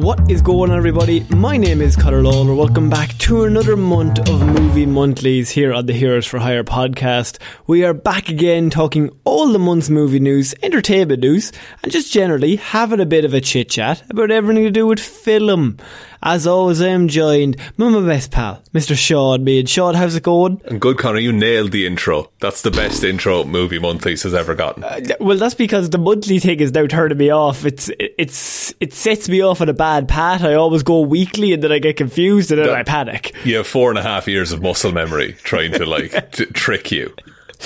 What is going on, everybody? My name is Cutter Lawler. Welcome back to another month of movie monthlies here on the Heroes for Hire podcast. We are back again talking all the month's movie news, entertainment news, and just generally having a bit of a chit chat about everything to do with film. As always, I am joined by my best pal, Mr. Sean Mead. Sean, how's it going? And good, Connor, you nailed the intro. That's the best intro movie monthlies has ever gotten. Uh, well, that's because the monthly thing is now turning me off. It's it's it sets me off on a bad path. I always go weekly, and then I get confused, and then I panic. You have four and a half years of muscle memory trying to like t- trick you.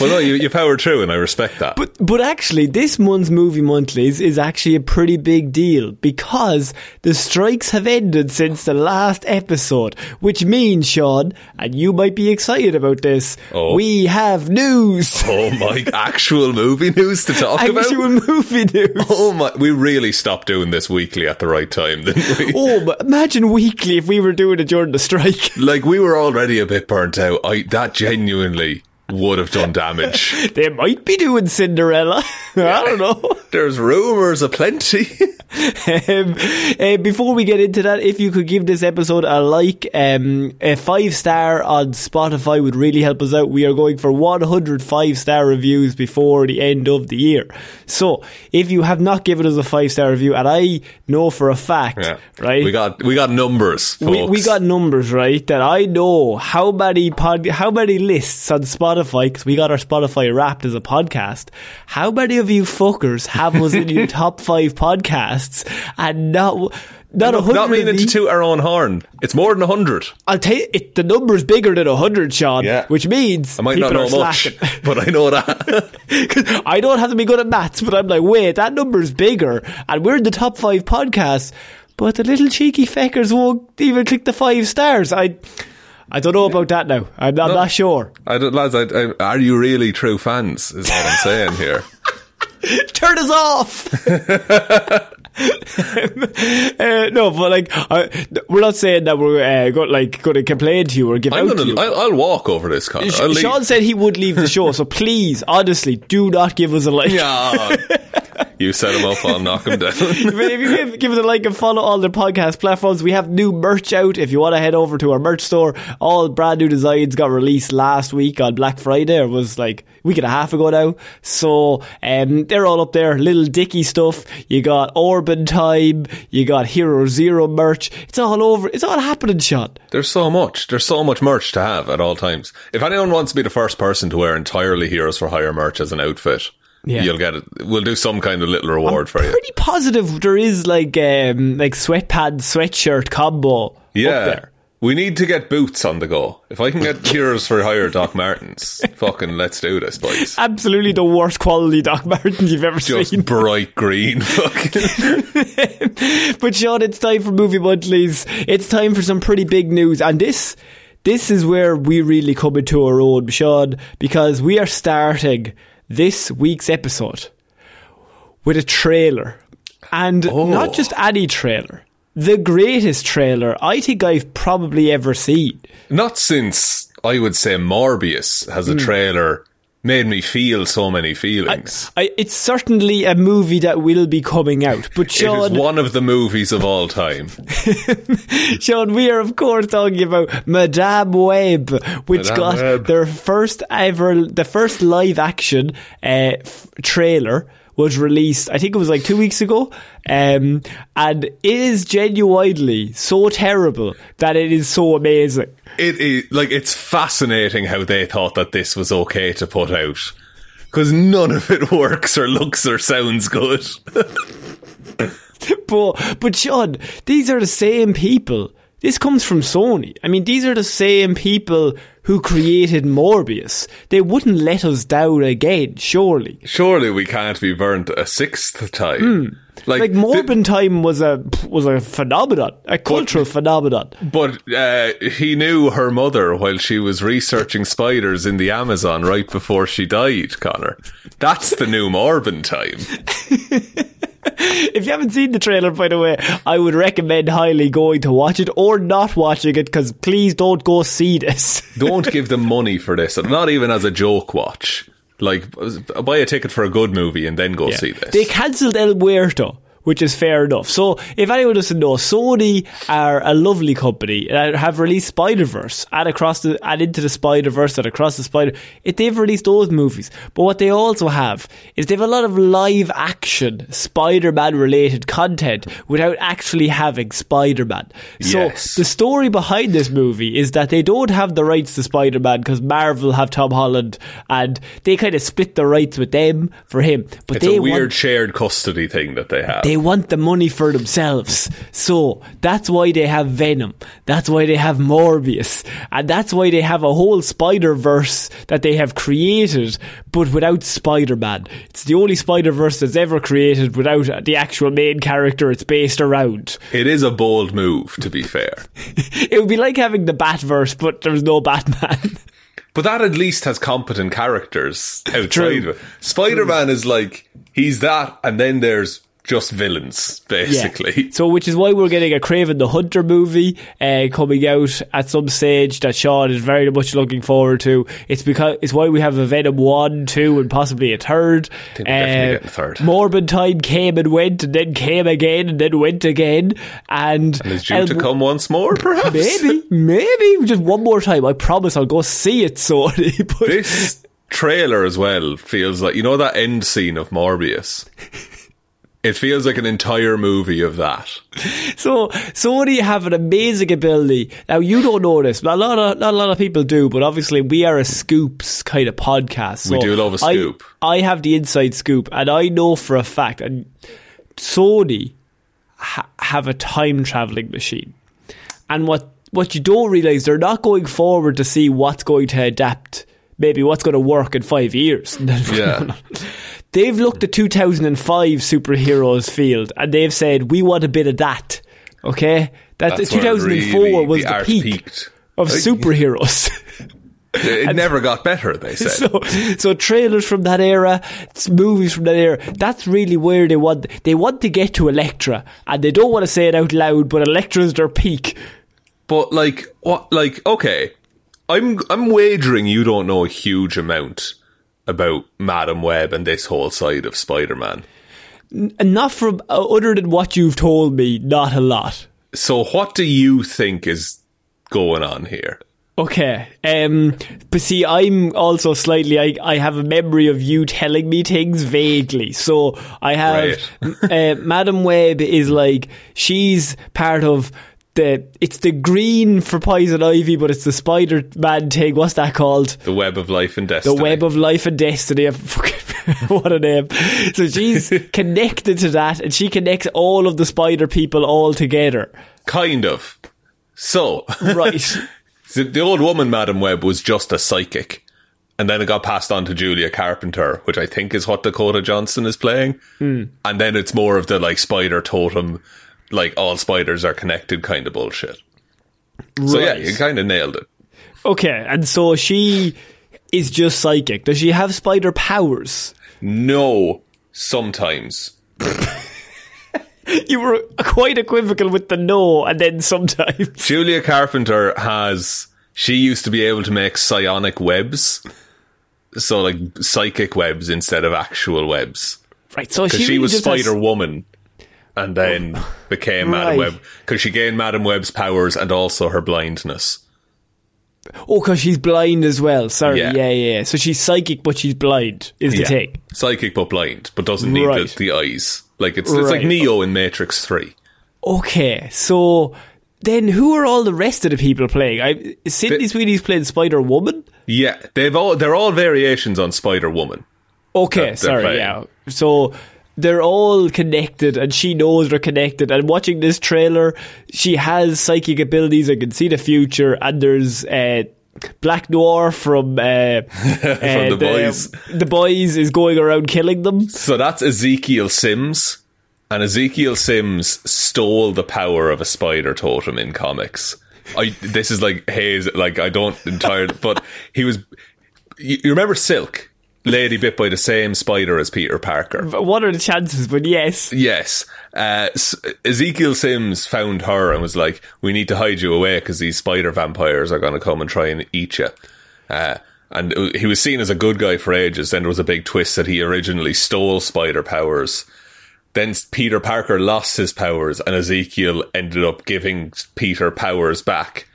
Well, no, you, you powered through, and I respect that. But but actually, this month's movie monthlies is actually a pretty big deal because the strikes have ended since the last episode, which means Sean, and you might be excited about this. Oh. We have news. oh my, actual movie news to talk about. Actual about. movie news. Oh my, we really stopped doing this weekly at the right time, didn't we? Oh, but imagine weekly if we were doing it during the strike. Like we were already a bit burnt out. I that genuinely would have done damage. They might be doing Cinderella. I don't know. There's rumours aplenty. um, uh, before we get into that, if you could give this episode a like, um, a five star on Spotify would really help us out. We are going for 105 star reviews before the end of the year. So, if you have not given us a five star review, and I know for a fact, Yeah. right? We got we got numbers. we, we got numbers right that I know how many pod, how many lists on Spotify because we got our Spotify wrapped as a podcast. How many of you fuckers have us in your top five podcasts and not not a hundred? not meaning to toot our own horn. It's more than a hundred. I'll tell you, it, the number's bigger than a hundred, Sean. Yeah. which means I might not know much, slacking. but I know that. I don't have to be good at maths, but I'm like, wait, that number's bigger, and we're in the top five podcasts, but the little cheeky feckers won't even click the five stars. I, I don't know about that now. I'm, I'm not sure. I don't, lads, I, I, are you really true fans? Is what I'm saying here. Turn us off. uh, no, but like, I, we're not saying that we're uh, go, like going to complain to you or give I'm out to gonna, you. I'll, I'll walk over this, Connor. Sh-. Sean said he would leave the show, so please, honestly, do not give us a like. Yeah. You set him up, I'll knock him down. if you give, give it a like and follow all the podcast platforms, we have new merch out. If you want to head over to our merch store, all brand new designs got released last week on Black Friday. It was like a week and a half ago now. So um, they're all up there. Little Dicky stuff. You got Morbin Time. You got Hero Zero merch. It's all over. It's all happening, Sean. There's so much. There's so much merch to have at all times. If anyone wants to be the first person to wear entirely Heroes for Hire merch as an outfit, Yeah. you'll get it. We'll do some kind of little reward for you. Pretty positive there is like um, like sweatpants, sweatshirt combo up Yeah. there. We need to get boots on the go. If I can get Heroes for Hire Doc Martens, fucking let's do this, boys. Absolutely the worst quality Doc Martens you've ever Just seen. bright green. Fucking. But Sean, it's time for movie monthlies. It's time for some pretty big news, and this this is where we really come into our own, Sean, because we are starting this week's episode with a trailer, and not oh. just any trailer, the greatest trailer I think I've probably ever seen. Not since I would say Morbius has a hmm. trailer made me feel so many feelings. I, it's certainly a movie that will be coming out, but it Sean, is one of the movies of all time. Sean, we are of course talking about Madame Web, which Madame got Web. their first ever, the first live action uh, f- trailer was released. I think it was like two weeks ago, um, and it is genuinely so terrible that it is so amazing. It is like it's fascinating how they thought that this was okay to put out because none of it works or looks or sounds good. But but Sean, these are the same people. This comes from Sony. I mean, these are the same people who created Morbius. They wouldn't let us down again, surely. Surely we can't be burnt a sixth time. Like th- Morbin time was a was a phenomenon, a cultural phenomenon. But uh, he knew her mother while she was researching spiders in the Amazon right before she died, Connor. That's the new Morbin time. If you haven't seen the trailer, by the way, I would recommend highly going to watch it or not watching it because please don't go see this. Don't give them money for this, not even as a joke watch. Like, buy a ticket for a good movie and then go see this. They cancelled El Muerto, which is fair enough. So, if anyone doesn't know, Sony are a lovely company that have released Spider Verse and across the and into the Spider Verse and across the Spider. It, they've released those movies, but what they also have is they have a lot of live action Spider Man related content without actually having Spider Man. So Yes. the story behind this movie is that they don't have the rights to Spider Man because Marvel have Tom Holland and they kind of split the rights with them for him. But it's they a weird want shared custody thing that they have. they want the money for themselves. So that's why they have Venom. That's why they have Morbius. And that's why they have a whole Spider Verse that they have created, but without Spider Man. It's the only Spider Verse that's ever created without the actual main character it's based around. it is a bold move, to be fair. It would be like having the Batverse, but there's no Batman. But that at least has competent characters outside True. Spider Man is like, he's that, and then there's just villains, basically. So, which is why we're getting a Kraven the Hunter movie uh, coming out at some stage that Sean is very much looking forward to. It's because it's why we have a Venom one, two, and possibly a third. Uh, think getting a third. Morbin time came and went, and then came again, and then went again, and, And is due El- to come once more, perhaps? Maybe, maybe just one more time. I promise I'll go see it, Sony. But This trailer as well feels like, you know, that end scene of Morbius? It feels like an entire movie of that. So Sony have an amazing ability. Now you don't know this, but a lot of not a lot of people do. But obviously, we are a scoops kind of podcast. We so do love a I- scoop. I, have the inside scoop, and I know for a fact, and Sony ha- have a time traveling machine. And what what you don't realize, they're not going forward to see what's going to adapt. Maybe what's going to work in five years. Yeah. They've looked at 2005 superheroes field and they've said we want a bit of that. Okay, that That's 2004 really was the the, peak peaked. of Like- superheroes. It, it never got better, they said. so, so trailers from that era, movies from that era. That's really where they want. They want to get to Elektra, and they don't want to say it out loud. But Elektra's their peak. But like what like okay. I'm I'm wagering you don't know a huge amount about Madam Web and this whole side of Spider Man. N- not from uh, other than what you've told me, not a lot. So, what do you think is going on here? Okay. Um, but see, I'm also slightly. I, I have a memory of you telling me things vaguely. So I have. uh, Madam Web is like she's part of the. It's the green for poison ivy, but it's the Spider Man thing. What's that called? The web of life and destiny. The web of life and destiny. What a name! So she's connected to that, and she connects all of the spider people all together. kind of. So, Right. the, the old woman, Madam Web, was just a psychic. And then it got passed on to Julia Carpenter, which I think is what Dakota Johnson is playing. Hmm. And then it's more of the like spider totem, like all spiders are connected kind of bullshit. So yeah, Right. you kind of nailed it. Okay, and so she is just psychic. Does she have spider powers? No, sometimes. You were quite equivocal with the no, and then sometimes. Julia Carpenter has. She used to be able to make psionic webs. So, like, psychic webs instead of actual webs. Right, so she, she, was just has- Spider Woman and then oh. became Madam Web. Because she gained Madam Web's powers and also her blindness. Oh, because she's blind as well. Sorry, Yeah. yeah. yeah, So she's psychic, but she's blind. Is the Yeah. thing. Psychic but blind, but doesn't need Right. the, the eyes. Like, it's, it's like Neo in Matrix 3. Okay, so then who are all the rest of the people playing? I Sydney Sweeney's playing Spider Woman. Yeah, they've all, they're all variations on Spider Woman. Okay, sorry, playing. yeah. So they're all connected, and she knows they're connected. And watching this trailer, she has psychic abilities and can see the future. And there's uh, Black Noir from uh, from The Boys. The boys is going around killing them. So that's Ezekiel Sims. And Ezekiel Sims stole the power of a spider totem in comics. I this is like haze like I don't entirely but he was you, you remember Silk? Lady bit by the same spider as Peter Parker. What are the chances? But yes, Yes. Uh, Ezekiel Sims found her and was like, "We need to hide you away because these spider vampires are going to come and try and eat you." Uh, and uh, he was seen as a good guy for ages. Then there was a big twist that he originally stole spider powers. Then Peter Parker lost his powers, and Ezekiel ended up giving Peter powers back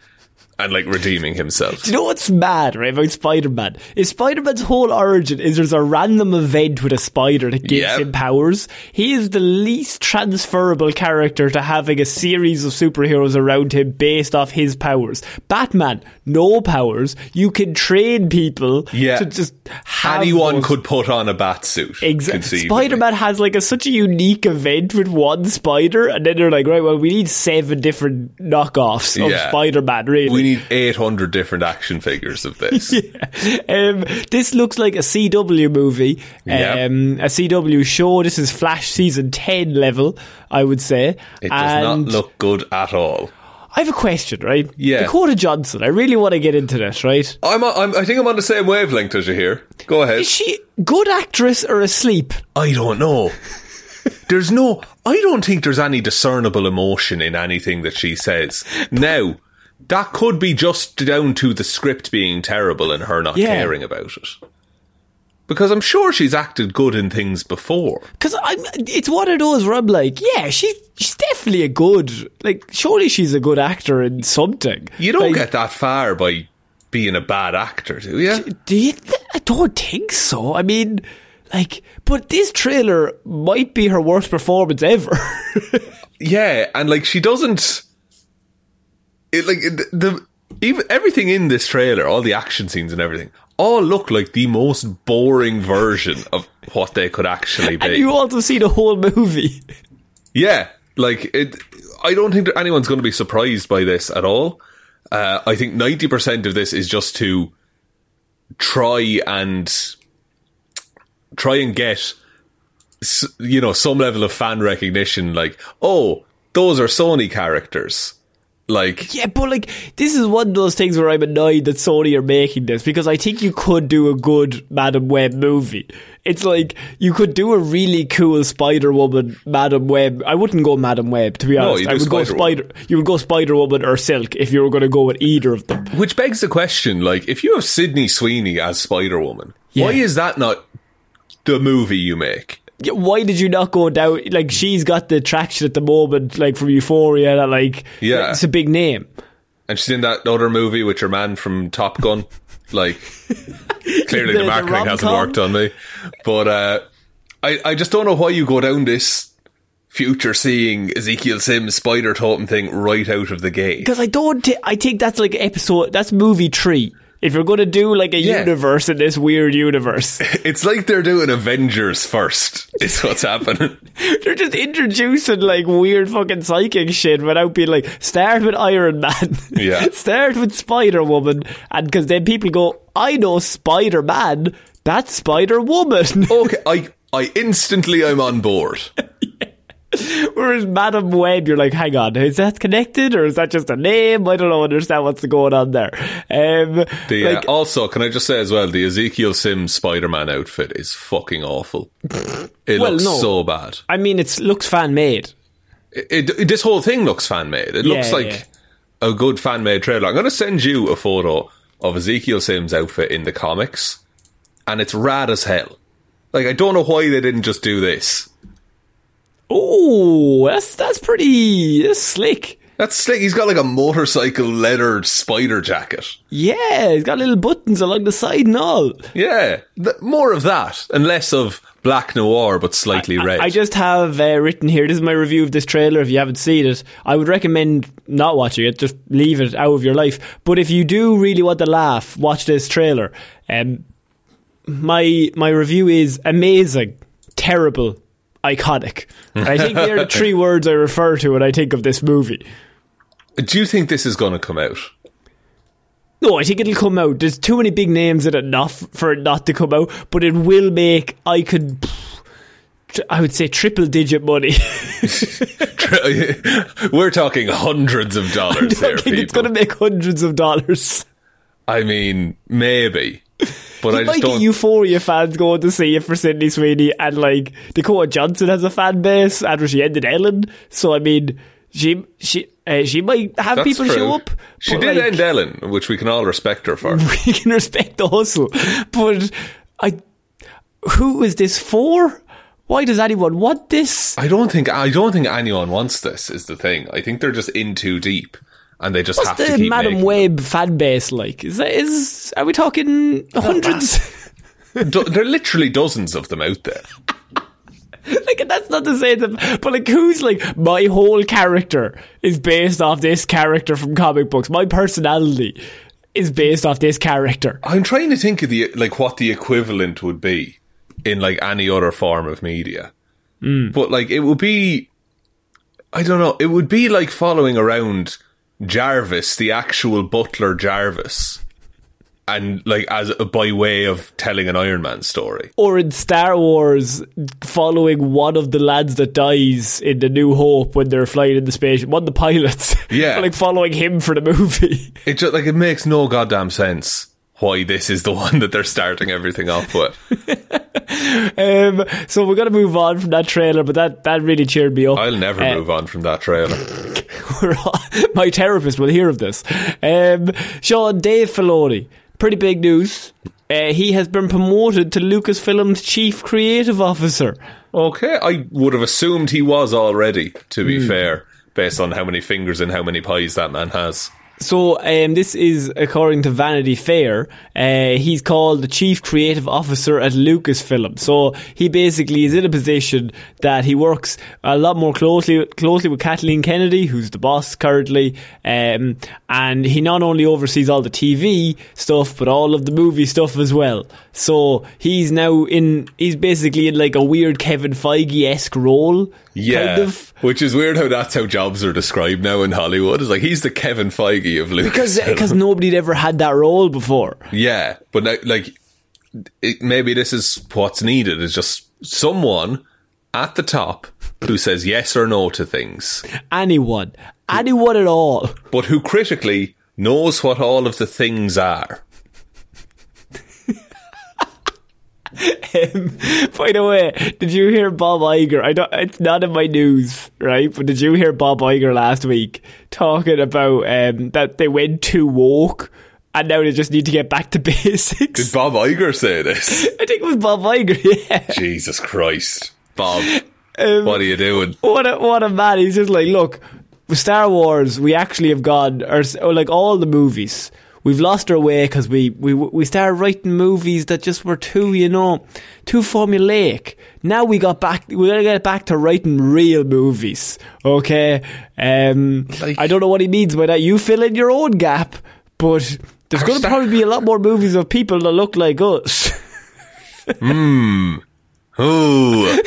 and like redeeming himself. Do you know what's mad, right, about Spider-Man? Is Spider-Man's whole origin is there's a random event with a spider that gives Yep. him powers. He is the least transferable character to having a series of superheroes around him based off his powers. Batman, no powers. You can train people Yeah. to just have Anyone those- could put on a bat suit. Exactly. Spider-Man has like a such a unique event with one spider, and then they're like, right, well, we need seven different knockoffs of Yeah. Spider-Man. Really, We need 800 different action figures of this. um, this looks like a CW movie, Yep. um, a CW show. This is Flash season 10 level, I would say. It does and not look good at all. I have a question, right? Yeah. Dakota Johnson, I really want to get into this, right? I'm, I'm, I think I'm on the same wavelength as you here. Go ahead. Is she good actress or asleep? I don't know. There's no. I don't think there's any discernible emotion in anything that she says. Now, that could be just down to the script being terrible and her not Yeah. caring about it. Because I'm sure she's acted good in things before. Because I'm, it's one of those where I'm like, yeah, she, she's definitely a good, like, surely she's a good actor in something. You don't Like, get that far by being a bad actor, do you? Do you? Th- I don't think so. I mean, like, but this trailer might be her worst performance ever. Yeah, and like she doesn't. It like the, the even everything in this trailer, all the action scenes and everything, all look like the most boring version of what they could actually and be. you also see the whole movie. yeah, like it. I don't think anyone's going to be surprised by this at all. Uh, I think ninety percent of this is just to try and try and get you know some level of fan recognition. Like, oh, those are Sony characters. Like, Yeah, but like, this is one of those things where I'm annoyed that Sony are making this because I think you could do a good Madam Web movie. It's like you could do a really cool Spider Woman, Madam Web. I wouldn't go Madam Web to be No, honest. you I would go Spider-Woman. You would go Spider Woman or Silk if you were going to go with either of them. which begs the question: like, if you have Sydney Sweeney as Spider Woman, why is that not the movie you make? Why did you not go down? Like she's got the traction at the moment, like from Euphoria. That like, Yeah. it's a big name. And she's in that other movie with your man from Top Gun. Like, clearly The- the, the marketing hasn't worked on me. But uh, I, I just don't know why you go down this future seeing Ezekiel Sims spider totem thing right out of the gate. Because I don't. T- I think that's like episode. That's movie three. If you're going to do like a Yeah. universe in this weird universe, It's like they're doing Avengers first, is what's happening. they're just introducing like weird fucking psychic shit without being like start with Iron Man, Yeah. start with Spider Woman, and because then people go, I know Spider Man, that's Spider Woman. Okay, I, I instantly I'm on board. Whereas Madam Web, you're like, hang on, is that connected or is that just a name? I don't know, understand what's going on there. Um, The, like, uh, also, can I just say as well, the Ezekiel Sims Spider-Man outfit is fucking awful. It Well, looks no. so bad. I mean, it looks fan made. It, it- this whole thing looks fan made. It Yeah, looks like yeah. a good fan made trailer. I'm going to send you a photo of Ezekiel Sims' outfit in the comics, and it's rad as hell. Like I don't know why they didn't just do this. Oh, that's that's pretty that's slick. That's slick. He's got like a motorcycle leather spider jacket. Yeah, he's got little buttons along the side and all. Yeah, th- more of that and less of black noir, but slightly red. I just have uh, written here. This is my review of this trailer. If you haven't seen it, I would recommend not watching it. Just leave it out of your life. But if you do really want to laugh, watch this trailer. Um, my my review is amazing, terrible, iconic. And I think they're the three words I refer to when I think of this movie. Do you think this is going to come out? No, I think it'll come out. There's too many big names in it not for it not to come out, but it will make. I could. I would say triple digit money. We're talking hundreds of dollars here, it's going to make hundreds of dollars. I mean, maybe, but I You just might get. Euphoria fans going to see it for Sydney Sweeney, and like Dakota Johnson has a fan base after she ended Ellen. So I mean, she she uh, she might have That's people true. show up. She did like, end Ellen, which we can all respect her for. We can respect the hustle, but I who is this for? Why does anyone want this? I don't think I don't think anyone wants this. Is the thing? I think they're just in too deep, and they just What's have to the keep Madam Web fan base like? Is that, is are we talking hundreds? Do- there are literally dozens of them out there. like that's not to say that, but like who's like my whole character is based off this character from comic books. My personality is based off this character. I'm trying to think of the like what the equivalent would be in like any other form of media. Hmm. But like it would be I don't know, it would be like following around Jarvis, the actual butler Jarvis. And like as by way of telling an Iron Man story. Or in Star Wars, following one of the lads that dies in the New Hope when they're flying in the spaceship, one of the pilots. Yeah. like following him for the movie. It just like it makes no goddamn sense why this is the one that they're starting everything off with. Um, so we're gonna move on from that trailer, but that that really cheered me up. I'll never Uh, move on from that trailer. All- my therapist will hear of this. Um, Sean Dave Filoni, pretty big news. Uh, he has been promoted to Lucasfilm's chief creative officer. Okay, I would have assumed he was already, to be fair, based on how many fingers and how many pies that man has. So um, this is according to Vanity Fair. Uh, he's called the chief creative officer at Lucasfilm. So he basically is in a position that he works a lot more closely closely with Kathleen Kennedy, who's the boss currently, um, and he not only oversees all the TV stuff but all of the movie stuff as well. So he's now in. He's basically in like a weird Kevin Feige esque role. Yeah, kind of. Which is weird how that's how jobs are described now in Hollywood. It's like he's the Kevin Feige of Lucas. Because because nobody'd ever had that role before. yeah, but now, like it, maybe this is what's needed is just someone at the top who says yes or no to things, Anyone, anyone at all. but who critically knows what all of the things are. Um, by the way, did you hear Bob Iger? I don't. It's not in my news, right? But did you hear Bob Iger last week talking about um, that they went too woke and now they just need to get back to basics? Did Bob Iger say this? I think it was Bob Iger. Yeah. Jesus Christ. Bob. Um, what are you doing? what a what a man! He's just like, look, with Star Wars, we actually have gone, or, or like all the movies, we've lost our way because we we we started writing movies that just were too, you know, too formulaic. Now we got back, we gotta get back to writing real movies. Okay, um, Like- I don't know what he means by that. You fill in your own gap, but there's going to probably be a lot more movies of people that look like us. Hmm. Ooh.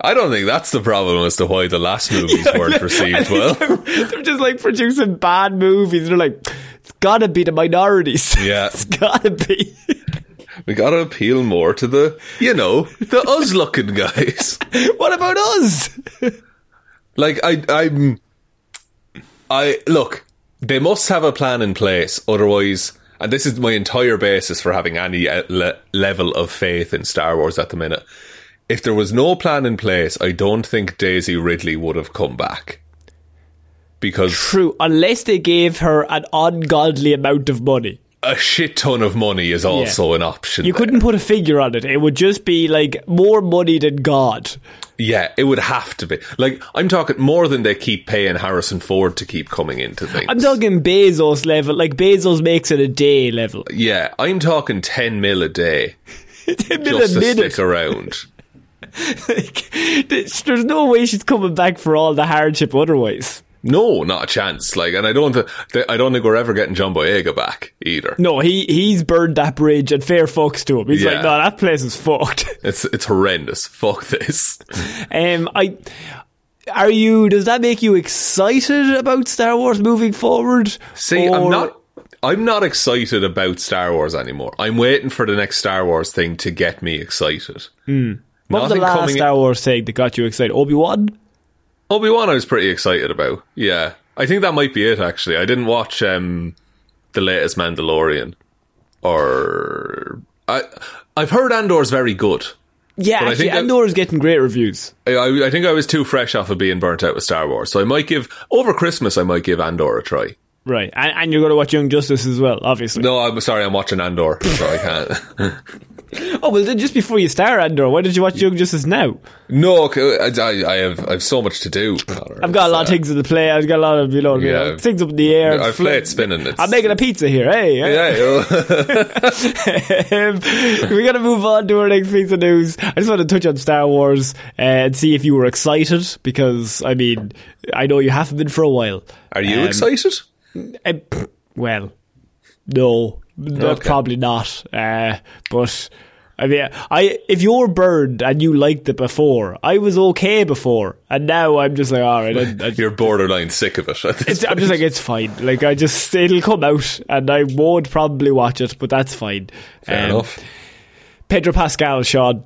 I don't think that's the problem as to why the last movies weren't received well. They're just like producing bad movies. They're like, gotta be the minorities. Yeah. it's gotta be. We gotta appeal more to the, you know, the us looking guys. what about us? Like, I, I'm, I, look, they must have a plan in place, otherwise, and this is my entire basis for having any uh, le- level of faith in Star Wars at the minute. If there was no plan in place, I don't think Daisy Ridley would have come back. Because True, unless they gave her an ungodly amount of money. a shit ton of money is also an option. You there. couldn't put a figure on it. It would just be like more money than God. Yeah, it would have to be. Like, I'm talking more than they keep paying Harrison Ford to keep coming into things. I'm talking Bezos level, like Bezos makes it a day level. Yeah, I'm talking 10 mil a day Ten just million to minutes. stick around. Like, there's no way she's coming back for all the hardship otherwise. No, not a chance. Like, and I don't, th- I don't think we're ever getting John Boyega back either. No, he he's burned that bridge and fair fucks to him. He's Yeah. like, no, that place is fucked. It's it's horrendous. Fuck this. Um, I are you? Does that make you excited about Star Wars moving forward? See, I'm not. I'm not excited about Star Wars anymore. I'm waiting for the next Star Wars thing to get me excited. What was the last Star Wars thing that got you excited? Obi Wan. Obi Wan, I was pretty excited about. Yeah, I think that might be it. Actually, I didn't watch um, the latest Mandalorian, or I I've heard Andor's very good. Yeah, But I think Andor is getting great reviews. I, I I think I was too fresh off of being burnt out with Star Wars, so I might give over Christmas. I might give Andor a try. Right, and, and you're going to watch Young Justice as well, obviously. No, I'm sorry, I'm watching Andor, so I can't. Oh well, then just before you start Andor, why did you watch Young Justice now? no, I, I I have I have so much to do. Connor. I've got a lot of uh, things in the play. I've got a lot of you know, you know, things up in the air. I've played spinning. It's, I'm making a pizza here. Hey, hey. Yeah, um, we're going to move on to our next piece of news. I just want to touch on Star Wars uh, and see if you were excited because, I mean, I know you haven't been for a while. are you Um, excited? Uh, well, no, Okay. probably not. Uh, but I mean, I if you're burned and you liked it before, I was okay before, and now I'm just like, all right, I, I, You're borderline sick of it. I'm just like, it's fine. Like, I just it'll come out, and I won't probably watch it, but that's fine. Fair Um, enough. Pedro Pascal, Sean.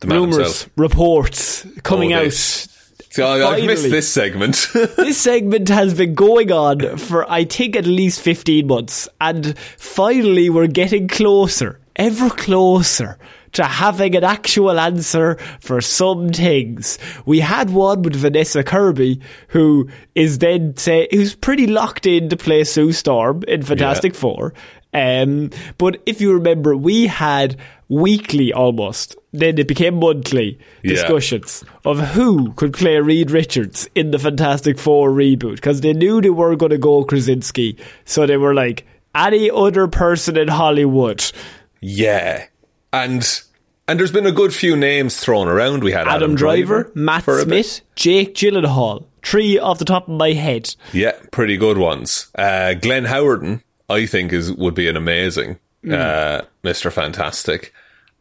The Rumors, himself. reports coming Oh, out. So I- I've missed this segment. this segment has been going on for I think at least 15 months and finally we're getting closer ever closer to having an actual answer for some things. We had one with Vanessa Kirby, who is then say who's pretty locked in to play Sue Storm in Fantastic Four. Um, but if you remember, we had weekly almost. Then it became monthly Yeah. discussions of who could play Reed Richards in the Fantastic Four reboot because they knew they were going to go Krasinski, so they were like any other person in Hollywood. yeah, and and there's been a good few names thrown around. We had Adam, Adam, Driver, Matt for bit. Smith, Jake Gyllenhaal. Three off the top of my head. Yeah, pretty good ones. Uh, Glenn Howerton, I think, is would be an amazing uh, Mister Fantastic.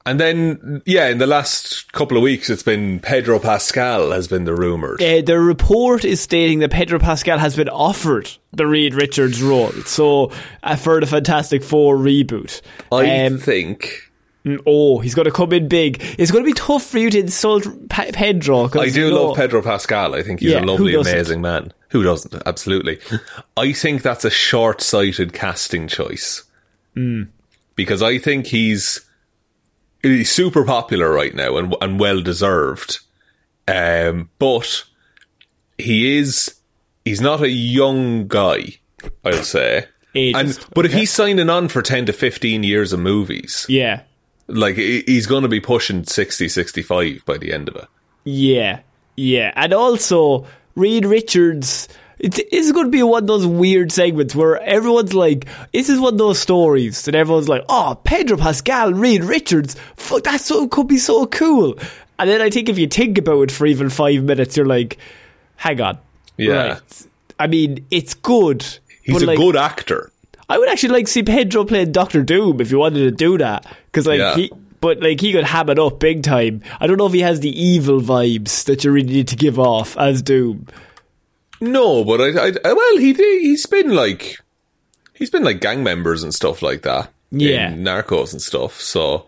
And then, yeah, in the last couple of weeks, it's been Pedro Pascal has been the rumored. Uh, the report is stating that Pedro Pascal has been offered the Reed Richards role, so uh, for the Fantastic Four reboot. I Um, think Mm, Oh, he's going to come in big. It's going to be tough for you to insult Pe- Pedro. I do you know- love Pedro Pascal. I think he's Yeah, a lovely, amazing man. Who doesn't? Absolutely. I think that's a short-sighted casting choice Hmm. because I think he's he's super popular right now and and well deserved. Um, but he is he's not a young guy. I'll say. Ageist. And but if he's signing on for ten to fifteen years of movies, Yeah. Like he's going to be pushing 60, 65 by the end of it. Yeah, yeah, and also Reed Richards. It's, it's going to be one of those weird segments where everyone's like, this is one of those stories that everyone's like, oh, Pedro Pascal, Reed Richards, fuck, that so could be so cool. And then I think if you think about it for even five minutes, you're like, hang on, Yeah. right. I mean, it's good. He's a like, good actor. I would actually like to see Pedro playing Doctor Doom if you wanted to do that, because like Yeah. he, but like he could ham it up big time. I don't know if he has the evil vibes that you really need to give off as Doom. No, but I, I well, he did- he's been like he's been like gang members and stuff like that. Yeah. Narcos and stuff. So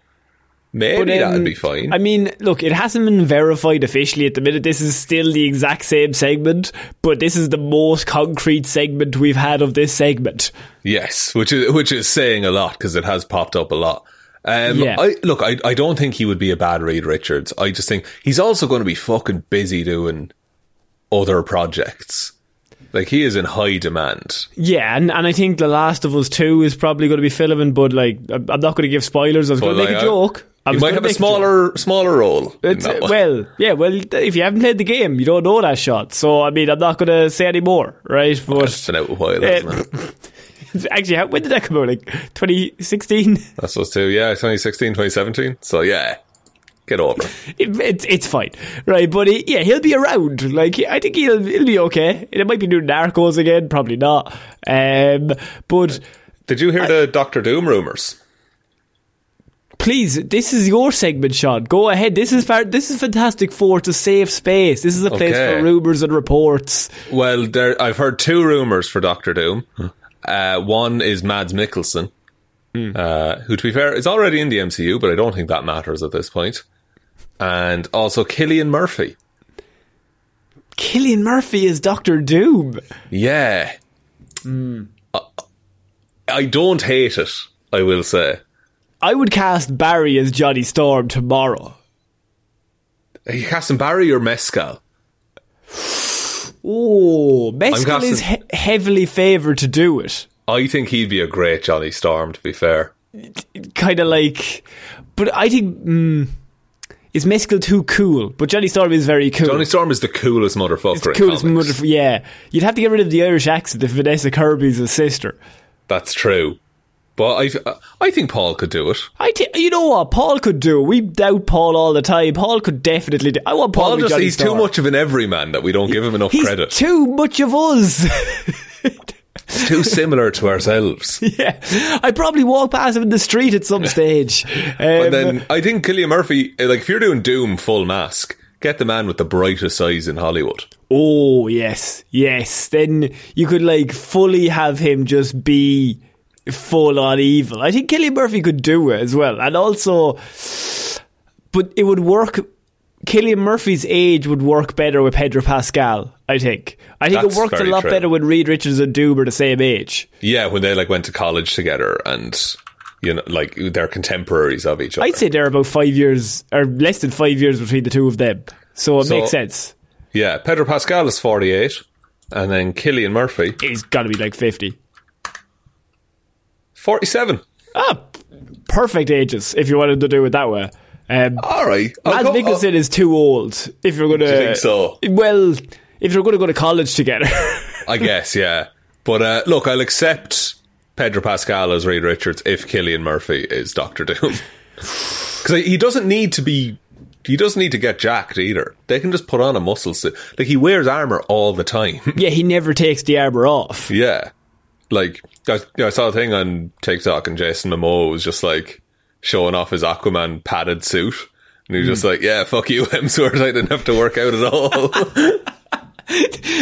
maybe But, um, that'd be fine. I mean, look, it hasn't been verified officially at the minute. This is still the exact same segment, but this is the most concrete segment we've had of this segment. yes, which is which is saying a lot because it has popped up a lot. Um, Yeah. I look, I I don't think he would be a bad Reed Richards. I just think he's also going to be fucking busy doing other projects. Like he is in high demand. Yeah, and, and I think The Last of Us 2 is probably going to be filming, but like, I'm not going to give spoilers. I was going to But, make like, a I- joke. I He was might have a make joke. smaller smaller role. in It's, that one. well, yeah, well, if you haven't played the game, you don't know that shot. So, I mean, I'm not going to say any more, right? it's But been out a while, it? actually, how, when did that come out? Like 2016? That's supposed to, yeah, 2016, 2017. So yeah, get over. it. It, it's it's fine, right? But he, yeah, he'll be around. Like I think he'll he'll be okay. It might be doing Narcos again, probably not. Um, but Did you hear the Doctor Doom rumors? please, this is your segment, Sean. Go ahead. This is far, this is Fantastic Four. It's a safe space. This is a place Okay. for rumors and reports. Well, there, I've heard two rumors for Doctor Doom. Uh, one is Mads Mikkelsen, uh, who, to be fair, is already in the MCU, but I don't think that matters at this point. And also Cillian Murphy. Cillian Murphy is Doctor Doom. Yeah. I, I don't hate it, I will say. I would cast Barry as Johnny Storm tomorrow. You casting Barry or Mescal? Oh, Mescal casting- is he- heavily favoured to do it. I think he'd be a great Johnny Storm, to be fair. Kind of like, but I think mm, is Mescal too cool? But Johnny Storm is very cool. Johnny Storm is the coolest motherfucker it's the coolest comics. motherf- Yeah, you'd have to get rid of the Irish accent if Vanessa Kirby's a sister. That's true. But I, I think Paul could do it. I t- you know what Paul could do. We doubt Paul all the time. Paul could definitely do. I want Paul. Paul just, he's too much of an everyman that we don't give him enough He's credit. too much of us. too similar to ourselves. yeah, I probably walk past him in the street at some stage. Um, But then I think Cillian Murphy, like if you're doing Doom full mask, get the man with the brightest eyes in Hollywood. Oh yes, yes. Then you could like fully have him just be full on evil. I think Cillian Murphy could do it as well, and also, but it would work. Cillian Murphy's age would work better with Pedro Pascal. I think. I think That's it works a lot true. better when Reed Richards and Doom are the same age. Yeah, when they like went to college together and you know, like they're contemporaries of each other. I'd say they're about five years or less than five years between the two of them, so it So- makes sense. Yeah, Pedro Pascal is 48, and then Cillian Murphy, He's got to be like fifty. 47. Ah, perfect ages if you wanted to do it that way. Um, All right. I'll Mads go- Mikkelsen is too old if you're going to. Do you think so? Well, if you're going to go to college together. I guess, yeah. But uh, look, I'll accept Pedro Pascal as Reed Richards if Cillian Murphy is Doctor Doom. Because he doesn't need to be. He doesn't need to get jacked either. They can just put on a muscle suit. Like he wears armor all the time. yeah, he never takes the armor off. yeah. Like I, I saw a thing on TikTok and Jason Momoa was just like showing off his Aquaman padded suit. And he's was just like, yeah, fuck you, Hemsworth. I didn't have to work out at all.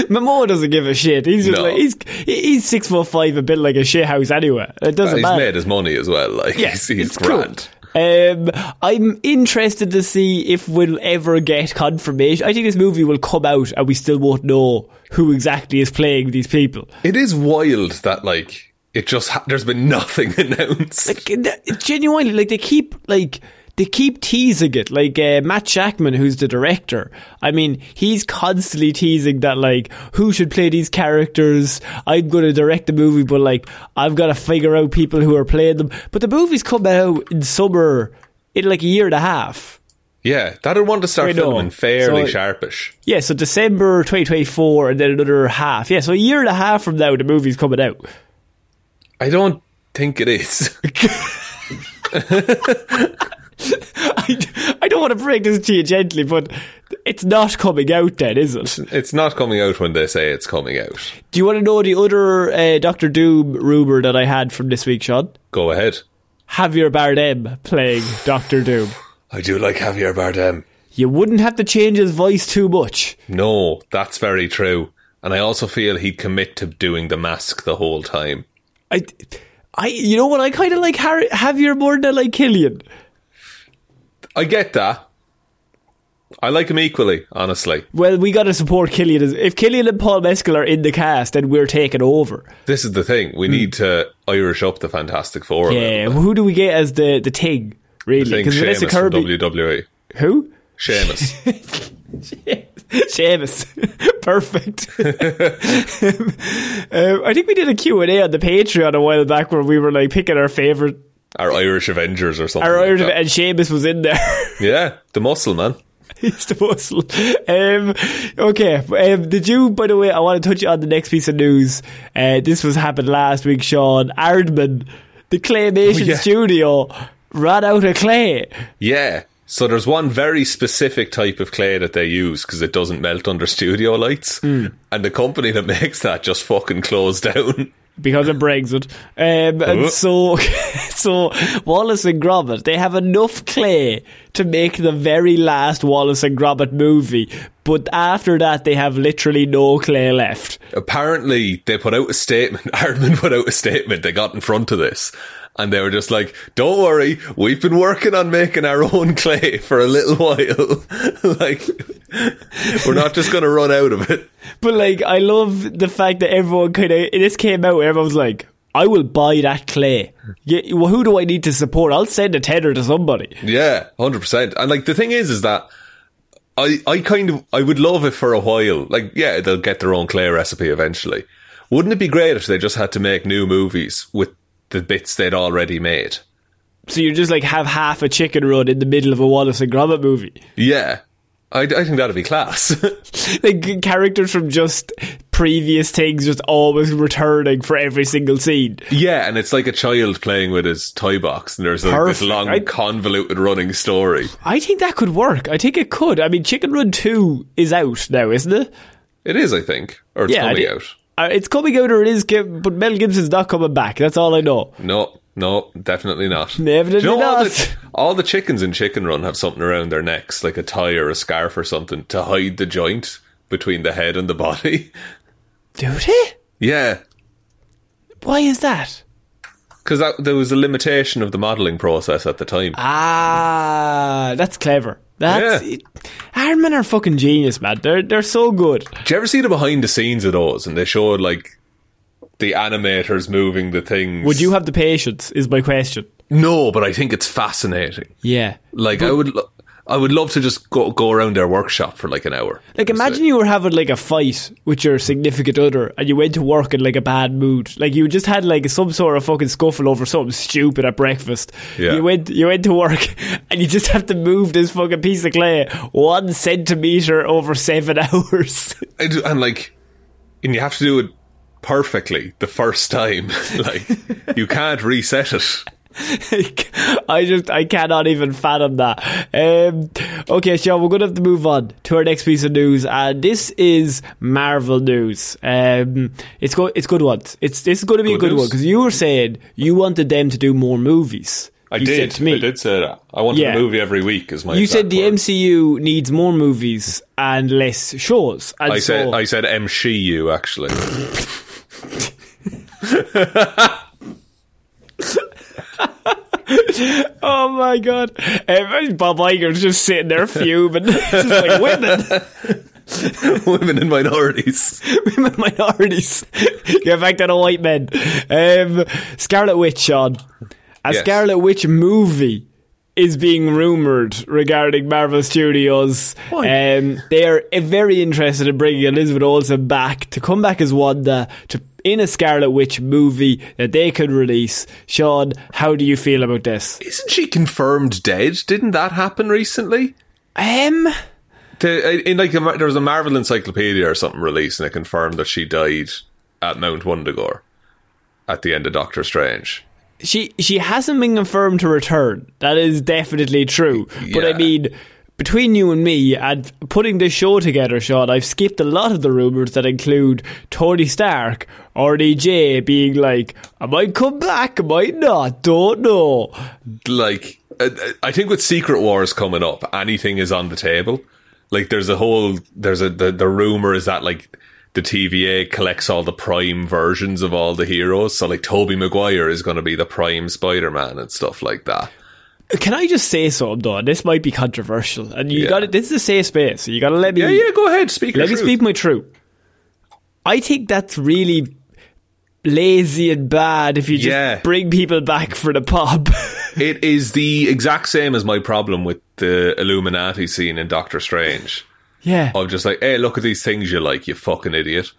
Momoa doesn't give a shit. He's just No. like he's he's six foot five, a bit like a shit house anyway. It doesn't he's matter. made his money as well. Like, Yes, he's, he's it's cool. grand. Um, I'm interested to see if we'll ever get confirmation. I think this movie will come out and we still won't know who exactly is playing these people. It is wild that like it just ha- there's been nothing announced. Like, genuinely, like they keep like they keep teasing it. Like uh, Matt Shakman, who's the director. I mean, he's constantly teasing that like who should play these characters. I'm going to direct the movie, but like I've got to figure out people who are playing them. But the movie's come out in summer in like a year and a half. Yeah, that'd want to start filming fairly So- sharpish. Yeah, so December 2024 and then another half. Yeah, so a year and a half from now the movie's coming out. I don't think it is. I, I don't want to break this to you gently, but it's not coming out then, is it? it's not coming out when they say it's coming out. Do you want to know the other uh, Doctor Doom rumour that I had from this week, Sean? Go ahead. Javier Bardem playing Doctor Doom. I do like Javier Bardem. You wouldn't have to change his voice too much. No, that's very true. And I also feel he'd commit to doing the mask the whole time. I, I, you know what? I kind of like Harry, Javier more than I like Cillian. I get that. I like him equally, honestly. Well, we got to support Cillian. As- If Cillian and Paul Mescal are in the cast, then we're taking over. This is the thing. We hmm. need to Irish up the Fantastic Four. Yeah, who do we get as the the Ting? Really? Because Vanessa Kirby. WWE. Who? Sheamus. Sheamus. Perfect. um, I think we did a Q&A on the Patreon a while back where we were like picking our favourite. Our Irish Avengers or something. Our like Irish, that. and Sheamus was in there. Yeah, the muscle man. He's the muscle. Um, okay. Um, did you, by the way, I want to touch on the next piece of news. Uh, this was happened last week, Sean. Aardman, the claymation Oh, yeah. studio, ran out of clay. Yeah. So there's one very specific type of clay that they use because it doesn't melt under studio lights. Hmm. And the company that makes that just fucking closed down. because of Brexit. Um, and Oh. so, so Wallace and Gromit, they have enough clay to make the very last Wallace and Gromit movie, but after that, they have literally no clay left. Apparently, they put out a statement. Aardman put out a statement. They got in front of this. And they were just like, don't worry, we've been working on making our own clay for a little while. like, we're not just going to run out of it. But like, I love the fact that everyone kind of this came out. Everyone was like, "I will buy that clay." Yeah, well, who do I need to support? I'll send a tenner to somebody. Yeah, hundred percent. And like the thing is, is that I I kind of I would love it for a while. Like, yeah, they'll get their own clay recipe eventually. Wouldn't it be great if they just had to make new movies with the bits they'd already made? So you just like have half a chicken run in the middle of a Wallace and Gromit movie. Yeah, I, I think that'd be class. like characters from just previous things just always returning for every single scene. yeah, and it's like a child playing with his toy box, and there's like this long, convoluted running story. I think that could work. I think it could. I mean, Chicken Run 2 is out now, isn't it? It is, I think, or it's I coming out. It's coming out or it is, but Mel Gibson's not coming back. That's all I know. No, no, definitely not. Definitely you know all not. the, all the chickens in Chicken Run have something around their necks, like a tie or a scarf or something, to hide the joint between the head and the body. Do they? yeah, Why is that? because there was a limitation of the modelling process at the time. Ah, that's clever. That's Yeah. it. Are fucking genius, man. They're they're so good. Did you ever see the behind the scenes of those? And they showed like the animators moving the things. Would you have the patience? Is my question. No, but I think it's fascinating. Yeah. Like I would, lo- I would love to just go go around their workshop for like an hour. Like imagine you were having like a fight with your significant other and you went to work in like a bad mood. Like you just had like some sort of fucking scuffle over something stupid at breakfast. Yeah. You went you went to work and you just have to move this fucking piece of clay one centimeter over seven hours. Do- and like, and you have to do it perfectly the first time. like, you can't reset it. I just I cannot even fathom that. Um, okay, Sean, we're gonna have to move on to our next piece of news, and this is Marvel news. Um, it's go it's good ones. It's this is going to be a Good good news. one because you were saying you wanted them to do more movies. I You did. said to me. I did say that. I wanted Yeah. a movie every week. Is my You said the word. MCU needs more movies and less shows. And I said I said MCU actually. oh my god, um, Bob Iger's just sitting there fuming, just like women. Women and minorities. women minorities. Get back to the white men. Um, Scarlet Witch, Sean. A Yes. Scarlet Witch movie is being rumoured regarding Marvel Studios. Um, they are very interested in bringing Elizabeth Olsen back to come back as Wanda to in a Scarlet Witch movie that they could release. Sean, how do you feel about this? Isn't she confirmed dead? Didn't that happen recently? Um, The, in like a, there was a Marvel Encyclopedia or something released, and it confirmed that she died at Mount Wundagore at the end of Doctor Strange. she she hasn't been confirmed to return. That is definitely true. But I mean, between you and me and putting this show together, Sean, I've skipped a lot of the rumors that include Tony Stark, RDJ being like, "I might come back, I might not, don't know." like I think with Secret Wars coming up, anything is on the table. Like there's a whole there's a the, the rumor is that like the TVA collects all the prime versions of all the heroes. So like Tobey Maguire is going to be the prime Spider-Man and stuff like that. Can I just say something though? This might be controversial, and you Yeah. got it. This is a safe space, so you got to let me. Yeah, yeah, go ahead, speak Let me truth. speak my truth. I think that's really lazy and bad if you just Yeah. bring people back for the pub. It is the exact same as my problem with the Illuminati scene in Doctor Strange. yeah. Of just like, hey, look at these things you like, you fucking idiot.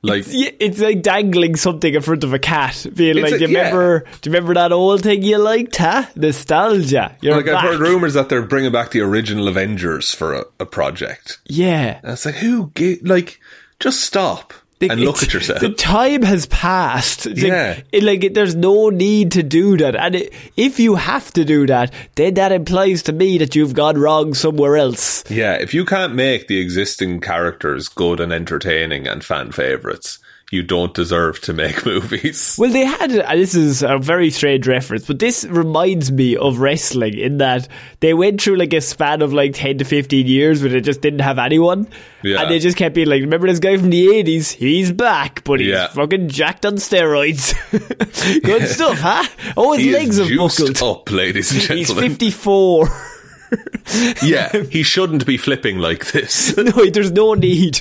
Like, Yeah, it's like dangling something in front of a cat, being like, a- "Do you yeah. remember? Do you remember that old thing you liked? Huh? Nostalgia. You're like I've heard rumors that they're bringing back the original Avengers for a, a project. Yeah, And it's like, who? Like, just stop and look at yourself. The time has passed. It's Yeah. like, it, like it, there's no need to do that, and it, if you have to do that, then that implies to me that you've gone wrong somewhere else. yeah, if you can't make the existing characters good and entertaining and fan favorites, you don't deserve to make movies. Well, they had, and this is a very strange reference, but this reminds me of wrestling in that they went through like a span of like 10 to 15 years where they just didn't have anyone. Yeah. And they just kept being like, remember this guy from the 80s? He's back, but he's Yeah. fucking jacked on steroids. Good stuff, huh? Oh, his He legs have buckled. up, ladies and gentlemen. He's gentlemen. 54. yeah, he shouldn't be flipping like this. no, there's no need.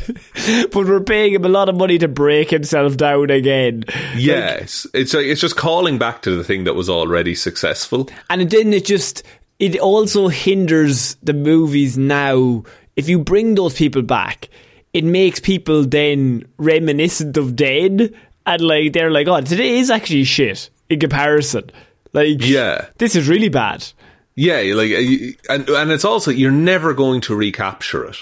but we're paying him a lot of money to break himself down again. yes, it's like it's just calling back to the thing that was already successful. And then it just it also hinders the movies now. If you bring those people back, it makes people then reminiscent of dead, and like they're like, "Oh, today is actually shit in comparison." Like, Yeah. this is really bad. Yeah, like, and and it's also you're never going to recapture it.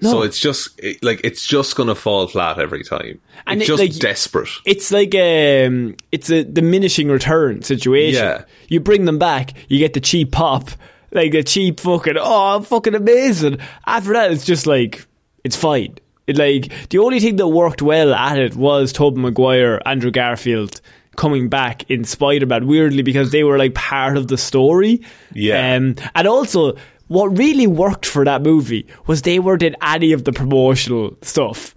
So No. it's just it, like it's just going to fall flat every time. And it's it, just like, desperate. It's like um, it's a diminishing return situation. Yeah. You bring them back, you get the cheap pop, like the cheap fucking oh, fucking amazing. After that, it's just like it's fine. It like the only thing that worked well at it was Tobey Maguire, Andrew Garfield coming back in Spider-Man. Weirdly, because they were like part of the story. Yeah. Um, and also. What really worked for that movie was they weren't in any of the promotional stuff.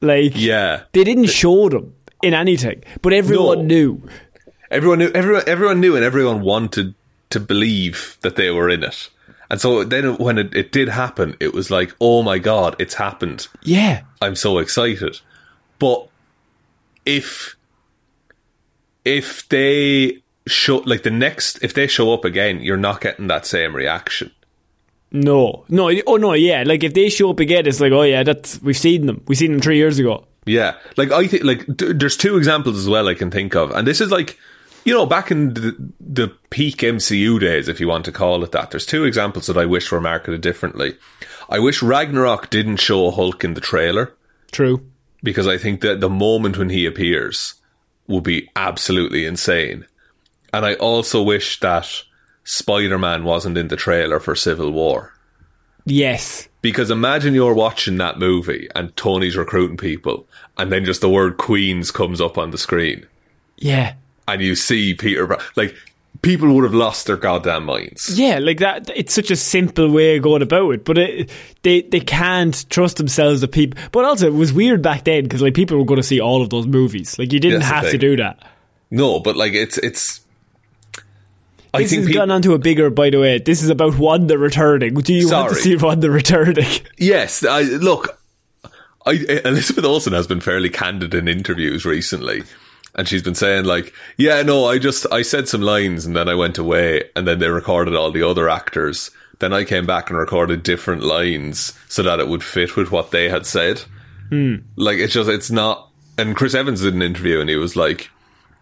Like, Yeah. they didn't show them in anything, but everyone No. knew. Everyone knew. Everyone, everyone knew, and everyone wanted to believe that they were in it. And so then, when it, it did happen, it was like, "Oh my god, it's happened! Yeah, I'm so excited." But if if they show like the next, if they show up again, you're not getting that same reaction. no, no, oh no, yeah. Like if they show up again, it's like, oh yeah, that's we've seen them. We've seen them three years ago. Yeah, like I think like d- there's two examples as well I can think of, and this is like you know back in the, the peak MCU days, if you want to call it that. There's two examples that I wish were marketed differently. I wish Ragnarok didn't show Hulk in the trailer True. because I think that the moment when he appears will be absolutely insane, and I also wish that Spider Man wasn't in the trailer for Civil War. Yes. Because imagine you're watching that movie and Tony's recruiting people, and then just the word Queens comes up on the screen, Yeah. and you see Peter. Bra- Like people would have lost their goddamn minds. Yeah, like that. It's such a simple way of going about it, but it, they they can't trust themselves. The people, but also it was weird back then because like people were going to see all of those movies. Like you didn't That's have to do that. No, but like it's it's. I This think has peop- gone on to a bigger. By the way, this is about Wanda returning. Do you want to Sorry. see Wanda returning? yes. I look. I, Elizabeth Olsen has been fairly candid in interviews recently, and she's been saying like, "Yeah, no, I just I said some lines and then I went away, and then they recorded all the other actors. Then I came back and recorded different lines so that it would fit with what they had said. Like it's just it's not and Chris Evans did an interview, and he was like,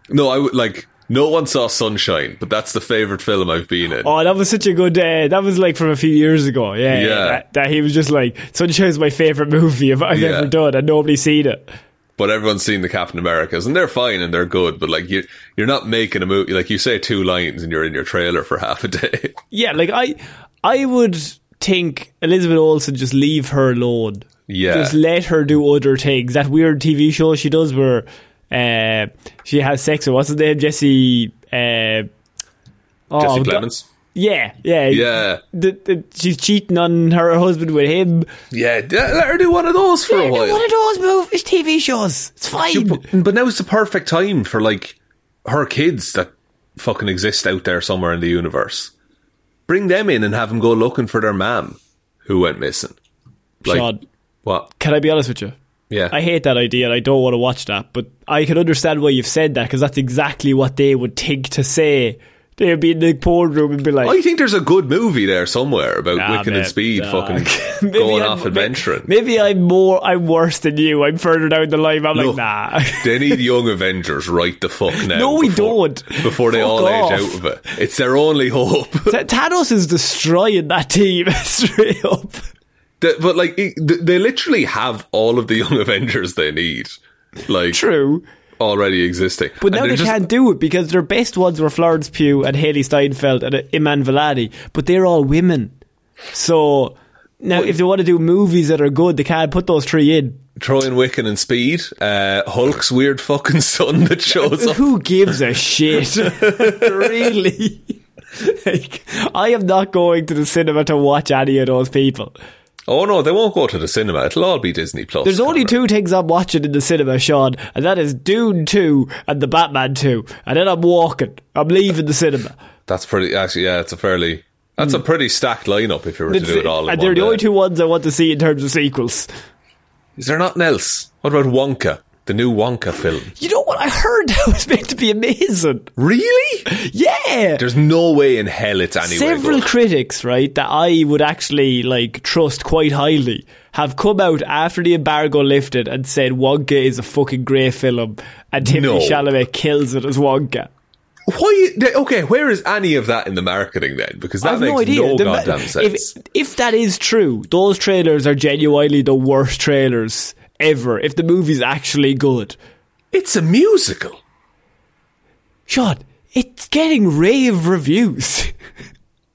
"No, I would like." No one saw Sunshine, but that's the favorite film I've been in. Oh, that was such a good. Uh, that was like from a few years ago. Yeah, Yeah. That, that he was just like, "Sunshine's my favorite movie I've, I've Yeah. ever done," and nobody's seen it. But everyone's seen the Captain Americas, and they're fine and they're good. But like you, you're not making a movie. Like you say two lines, and you're in your trailer for half a day. Yeah, like I, I would think Elizabeth Olsen just leave her alone. Yeah. just let her do other things. That weird TV show she does where uh, she has sex with what's his name, Jesse. Uh, oh, Jesse Plemons. Yeah, yeah, Yeah. The, the, she's cheating on her husband with him. Yeah, let her do one of those for Yeah, a while. One of those movies, TV shows. It's fine. But, but now it's the perfect time for like her kids that fucking exist out there somewhere in the universe. Bring them in and have them go looking for their mom who went missing. Like Sean, what? can I be honest with you? Yeah, I hate that idea and I don't want to watch that, but I can understand why you've said that because that's exactly what they would think to say. They'd be in the boardroom and be like, I think there's a good movie there somewhere about Nah, man, and Speed nah. fucking Maybe going I'm- off adventuring. Maybe I'm more, I'm worse than you. I'm further down the line. I'm Look, like, nah. they need young Avengers right the fuck now. No, we before- don't. Before they Fuck all off. age out of it. It's their only hope. Th- Thanos is destroying that team straight up. The- but like, it- they literally have all of the young Avengers they need. Like, True. Already existing. But And now they're just- can't do it because their best ones were Florence Pugh and Hailee Steinfeld and Iman Vellani, but they're all women. So now, if they want to do movies that are good, they can't put those three in. throw in Wiccan and Speed, uh, Hulk's weird fucking son that shows up. Who gives a shit? really? like, I am not going to the cinema to watch any of those people. Oh no, they won't go to the cinema. It'll all be Disney Plus. There's only two things I'm watching in the cinema, Sean, and that is Dune 2 and the Batman 2. And then I'm walking. I'm leaving the cinema. That's pretty. Actually, yeah, it's a fairly. That's a hmm. pretty stacked lineup if you were to do it all. In and they're the only two ones I want to see in terms of sequels. Is there nothing else? What about Wonka? The new Wonka film. You know what? I heard that was meant to be amazing. Really? Yeah. There's no way in hell it's anyway. Several good. critics, right, that I would actually like trust quite highly have come out after the embargo lifted and said Wonka is a fucking great film and Timothy No. Chalamet kills it as Wonka. Why? Okay, where is any of that in the marketing then? Because that makes no idea. no ma- goddamn sense. If, if that is true, those trailers are genuinely the worst trailers ever. If the movie's actually good, it's a musical. Sean, it's getting rave reviews.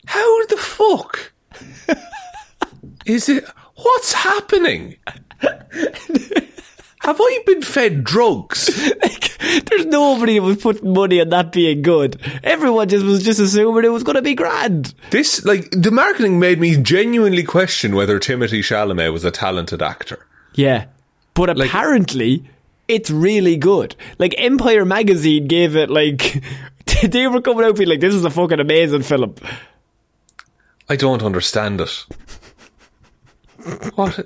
How the fuck is it? What's happening? Have I been fed drugs? like, there's nobody who was putting money on that being good. Everyone just was just assuming it was going to be grand. This, like, the marketing made me genuinely question whether Timothy Chalamet was a talented actor. Yeah, but Like- apparently it's really good. Like Empire magazine gave it like they were coming out being like, "This is a fucking amazing film." I don't understand it. what?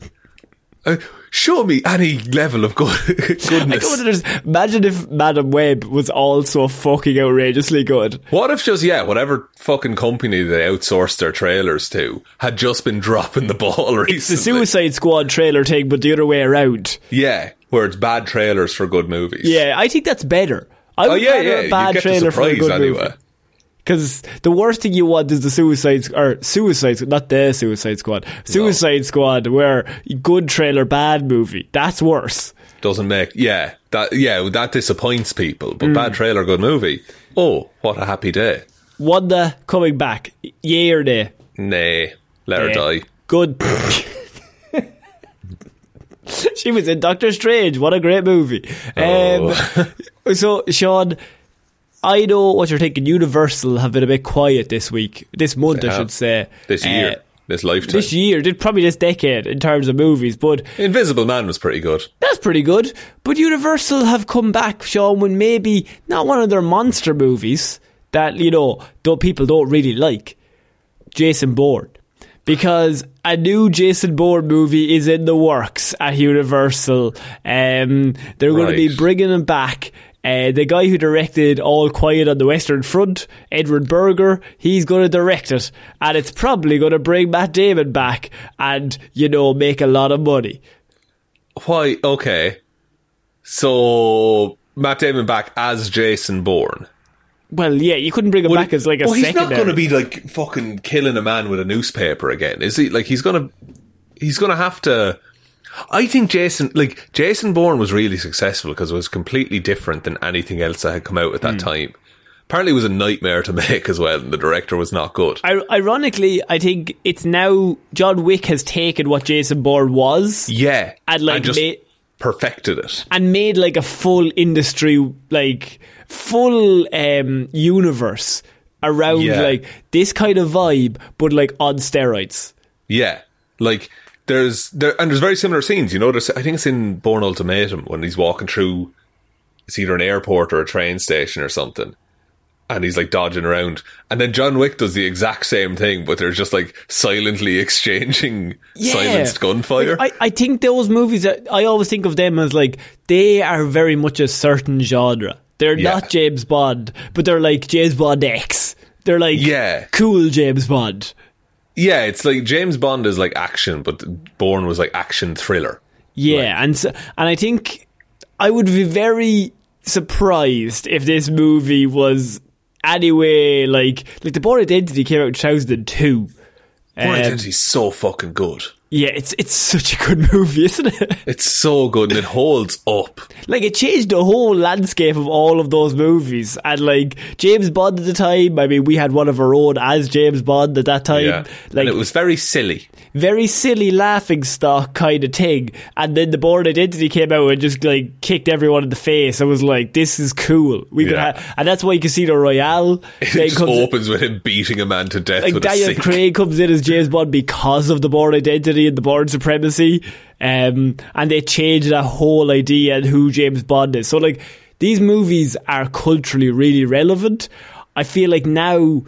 Uh, show me any level of good, goodness. Imagine if Madame Web was also fucking outrageously good. What if just yeah, whatever fucking company they outsourced their trailers to had just been dropping the ball recently? It's the Suicide Squad trailer thing, but the other way around. Yeah, where it's bad trailers for good movies. Yeah, I think that's better. I Oh would yeah, rather yeah. a bad trailer for a good anyway. movie. Because the worst thing you want is the Suicide or Suicide, not the Suicide Squad, Suicide Squad, where good trailer, bad movie. That's worse. Doesn't make yeah that yeah that disappoints people. But Mm. bad trailer, good movie. Oh, what a happy day! Wanda coming back, yay or nay? Nay, let her Eh, die. Good. she was in Doctor Strange. What a great movie. Um, so, Sean, I know what you're thinking. Universal have been a bit quiet this week, this month, They I have. should say. This Uh, year, this lifetime. this year, did- probably this decade in terms of movies, but Invisible Man was pretty good. that's pretty good. But Universal have come back, Sean, when maybe not one of their monster movies that, you know, though people don't really like. Jason Bourne. Because a new Jason Bourne movie is in the works at Universal. Um, they're going to be bringing him back. Uh, the guy who directed All Quiet on the Western Front, Edward Berger, he's going to direct it. And it's probably going to bring Matt Damon back and, you know, make a lot of money. Why? Okay. So Matt Damon back as Jason Bourne. Well, yeah, you couldn't bring him back as like a well, he's secondary. not going to be like fucking killing a man with a newspaper again, is he? Like he's going to, he's going to have to. I think Jason, like Jason Bourne, was really successful because it was completely different than anything else that had come out at that time. Apparently, it was a nightmare to make as well, and the director was not good. I- ironically, I think it's now John Wick has taken what Jason Bourne was yeah, and like just ma- perfected it. and made like a full industry, like full um, universe around Yeah. like this kind of vibe, but like on steroids. Yeah, like there's there and there's very similar scenes. You know, there's, I think it's in Bourne Ultimatum when he's walking through. It's either an airport or a train station or something, and he's like dodging around. And then John Wick does the exact same thing, but they're just like silently exchanging silenced gunfire. Like, I, I think those movies, that I always think of them as like they are very much a certain genre. They're Yeah. not James Bond, but they're like James Bond X. They're like Yeah. cool James Bond. Yeah, it's like James Bond is like action, but Bourne was like action thriller. Yeah, and so, and I think I would be very surprised if this movie was anyway like like the Bourne Identity came out in two thousand and two. Bourne Um, Identity's so fucking good. Yeah, it's it's such a good movie, isn't it? It's so good and it holds up. like it changed the whole landscape of all of those movies. And like James Bond at the time, I mean, we had one of our own as James Bond at that time. Yeah, Like and it was very silly. very silly laughing stock kind of thing. And then the Bourne Identity came out and just like kicked everyone in the face. I was like, this is cool. We could Yeah. have, and that's why Casino Royale It comes in- opens with him beating a man to death like Daniel. Craig comes in as James Bond because of the Bourne Identity and the Bourne Supremacy, um, and they change that whole idea and who James Bond is. So like these movies are culturally really relevant. I feel like now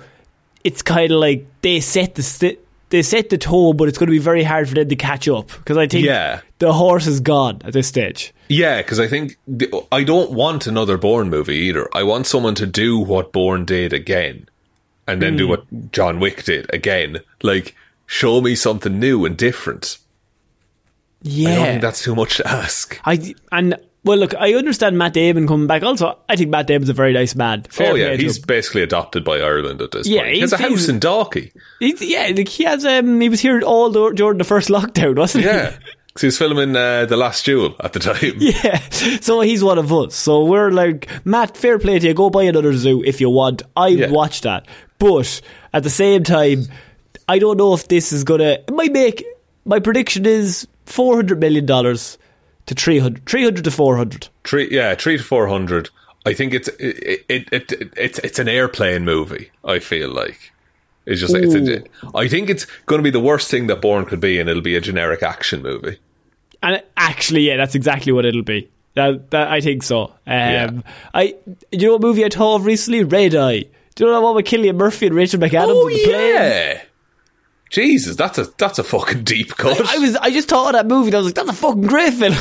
it's kind of like they set the st- they set the tone, but it's going to be very hard for them to catch up because I think Yeah. the horse is gone at this stage. Yeah, because I think the, I don't want another Bourne movie either. I want someone to do what Bourne did again, and then Hmm. do what John Wick did again. Like, show me something new and different. Yeah, I don't think that's too much to ask. I and well, look, I understand Matt Damon coming back. Also, I think Matt Damon's a very nice man. Fair oh yeah, he's basically adopted by Ireland at this Yeah, point. He has a house in Dalkey. Yeah, like he has. Um, he was here all the, during the first lockdown, wasn't he? Yeah, because he was filming uh, the Last Duel at the time. Yeah, so he's one of us. So we're like, Matt, fair play to you. Go buy another zoo if you want. I'd Yeah. watch that. But at the same time, I don't know if this is gonna. It might make. My prediction is four hundred million dollars to 300, 300 to four hundred. Three, yeah, three to four hundred. I think it's it, it, it, it it's it's an airplane movie. I feel like it's just like it's a, I think it's going to be the worst thing that Bourne could be, and it'll be a generic action movie. And actually, yeah, that's exactly what it'll be. That, that I think so. Um, Yeah. I, you know what movie I of recently? Red Eye. Do you know that one with Cillian Murphy and Rachel McAdams? oh the plane? Jesus, that's a that's a fucking deep cut. I was, I just thought of that movie. and I was like, that's a fucking great film.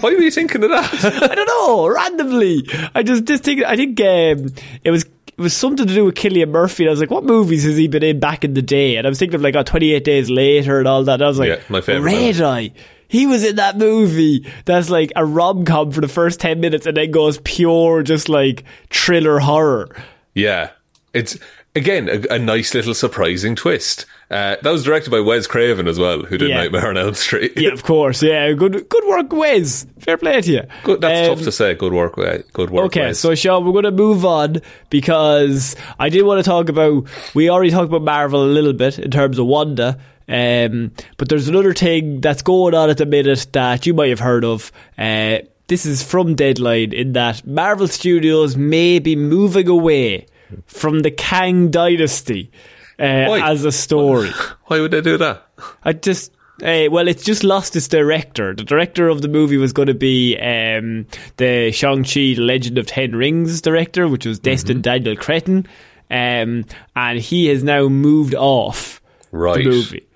Why were you thinking of that? I don't know, randomly. I just, just think, I think um, it was. It was something to do with Cillian Murphy. And I was like, what movies has he been in back in the day? And I was thinking of like, oh, 28 Days Later and all that. And I was like, Yeah, my favourite Red. Eye. He was in that movie that's like a rom com for the first 10 minutes and then goes pure, just like thriller horror. yeah, it's again a, a nice little surprising twist. Uh, that was directed by Wes Craven as well, who did Yeah. Nightmare on Elm Street. Yeah, of course. Yeah, good good work, Wes. Fair play to you. Good, that's Um, tough to say. Good work, Good work. Okay, Wes. so Sean, we're going to move on because I did want to talk about. We already talked about Marvel a little bit in terms of Wanda, um, but there's another thing that's going on at the minute that you might have heard of. Uh, this is from Deadline in that Marvel Studios may be moving away from the Kang Dynasty uh, as a story. Why would they do that? I just. Uh, well, it's just lost its director. The director of the movie was going to be um, the Shang-Chi, The Legend of Ten Rings director, which was Destin Daniel Cretton. Um, and he has now moved off Right. the movie.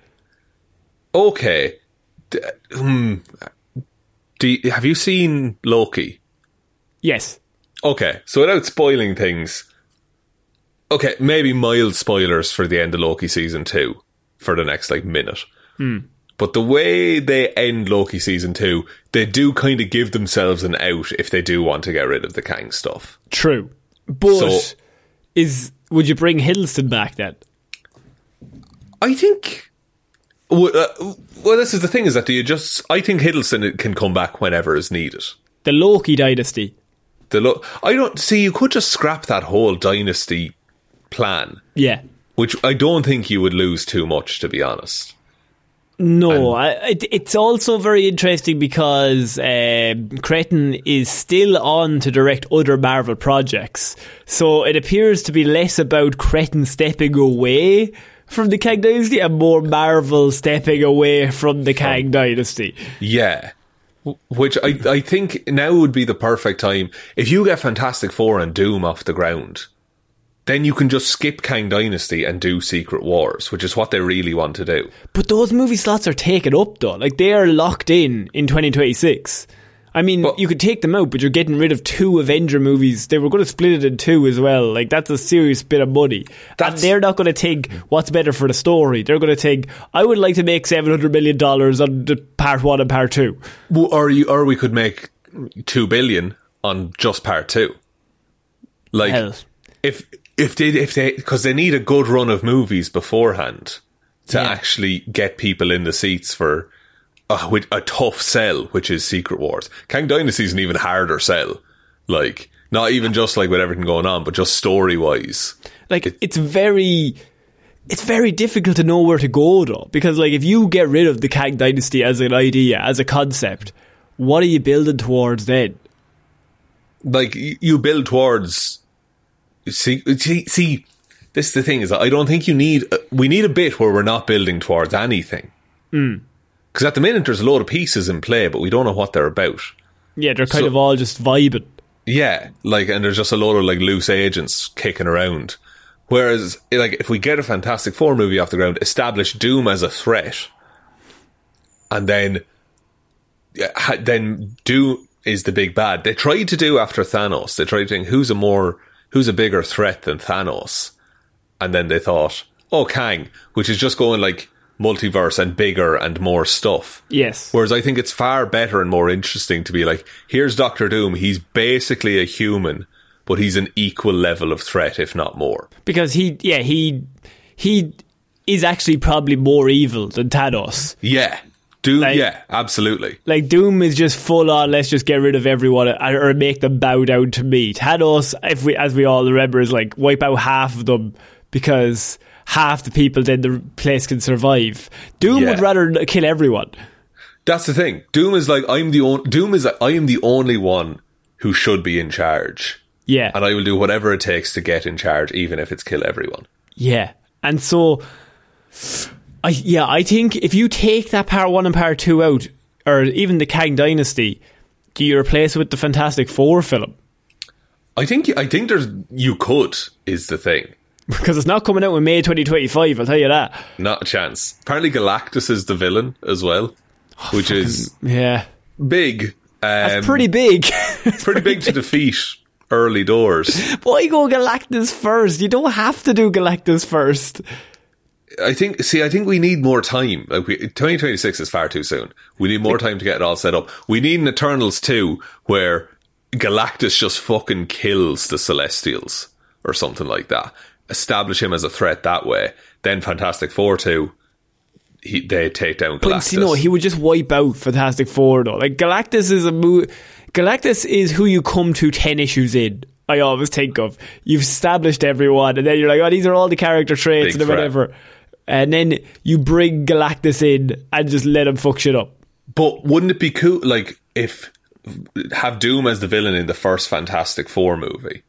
Okay. D- hmm. Do you, have you seen Loki? Yes. Okay, so without spoiling things, okay, maybe mild spoilers for the end of Loki season two for the next like minute. But the way they end Loki season two, they do kind of give themselves an out if they do want to get rid of the Kang stuff. True. But So- is would you bring Hiddleston back then? I think. Well, uh, well, this is the thing: is that do you just? I think Hiddleston can come back whenever is needed. The Loki dynasty. The lo- I don't see. You could just scrap that whole dynasty plan, Yeah. which I don't think you would lose too much, to be honest. No, I, it, it's also very interesting because uh, Cretton is still on to direct other Marvel projects. So it appears to be less about Cretton stepping away from the Kang Dynasty and more Marvel stepping away from the Kang Dynasty. Yeah. Which I, I think now would be the perfect time. If you get Fantastic Four and Doom off the ground, then you can just skip Kang Dynasty and do Secret Wars, which is what they really want to do. But those movie slots are taken up though. Like they are locked in in 2026. I mean, But- you could take them out, but you're getting rid of two Avenger movies. They were going to split it in two as well. Like that's a serious bit of money. and they're not going to think what's better for the story. They're going to think, I would like to make 700 million dollars on the part one and part two. Or you, or we could make two billion on just part two. Like Hell. if if they if they because they need a good run of movies beforehand to Yeah. actually get people in the seats for a, with a tough sell, which is Secret Wars. Kang Dynasty is an even harder sell. Like not even just like with everything going on, but just story wise. Like it's very. It's very difficult to know where to go though, because like if you get rid of the Kang Dynasty as an idea, as a concept, what are you building towards then? like you build towards see see, see this is the thing is I don't think you need uh, we need a bit where we're not building towards anything because at the minute there's a load of pieces in play but we don't know what they're about Yeah, they're kind So- of all just vibing. yeah like and there's just a lot of like loose agents kicking around whereas like if we get a Fantastic Four movie off the ground establish Doom as a threat and then then Doom is the big bad. They tried to do after Thanos. They tried to think who's a more who's a bigger threat than Thanos, and then they thought, oh, Kang, which is just going like multiverse and bigger and more stuff. Yes. Whereas I think it's far better and more interesting to be like, here's Doctor Doom. He's basically a human, but he's an equal level of threat, if not more. because he, yeah, he, he is actually probably more evil than Thanos. Yeah, Doom. Like- yeah, absolutely. Like Doom is just full on. Let's just get rid of everyone or make them bow down to me. Thanos, if we, as we all remember, is like wipe out half of them because half the people then the place can survive. Doom Yeah. would rather kill everyone. That's the thing. Doom is like I'm the on- Doom is like, I am the only one who should be in charge, Yeah, and I will do whatever it takes to get in charge, even if it's kill everyone. yeah, and so, I yeah, I think if you take that part one and part two out, or even the Kang Dynasty, do you replace it with the Fantastic Four film? I think I think there's you could is the thing. Because it's not coming out in May 2025, I'll tell you that. Not a chance. Apparently, Galactus is the villain as well, which is Yeah. big. Um, That's pretty big. pretty big to defeat early doors. Why go Galactus first? You don't have to do Galactus first. I think. See, I think we need more time. Like 2026 is far too soon. We need more time to get it all set up. We need an Eternals 2 where Galactus just fucking kills the Celestials or something like that. Establish him as a threat that way. Then Fantastic Four 2, he, they take down But Galactus. you know, he would just wipe out Fantastic Four though. Like Galactus is a mo- Galactus is who you come to ten issues in. I always think of. You've established everyone, and then you're like, oh, these are all the character traits Big and threat. And then you bring Galactus in and just let him fuck shit up. But wouldn't it be cool, like, if have Doom as the villain in the first Fantastic Four movie?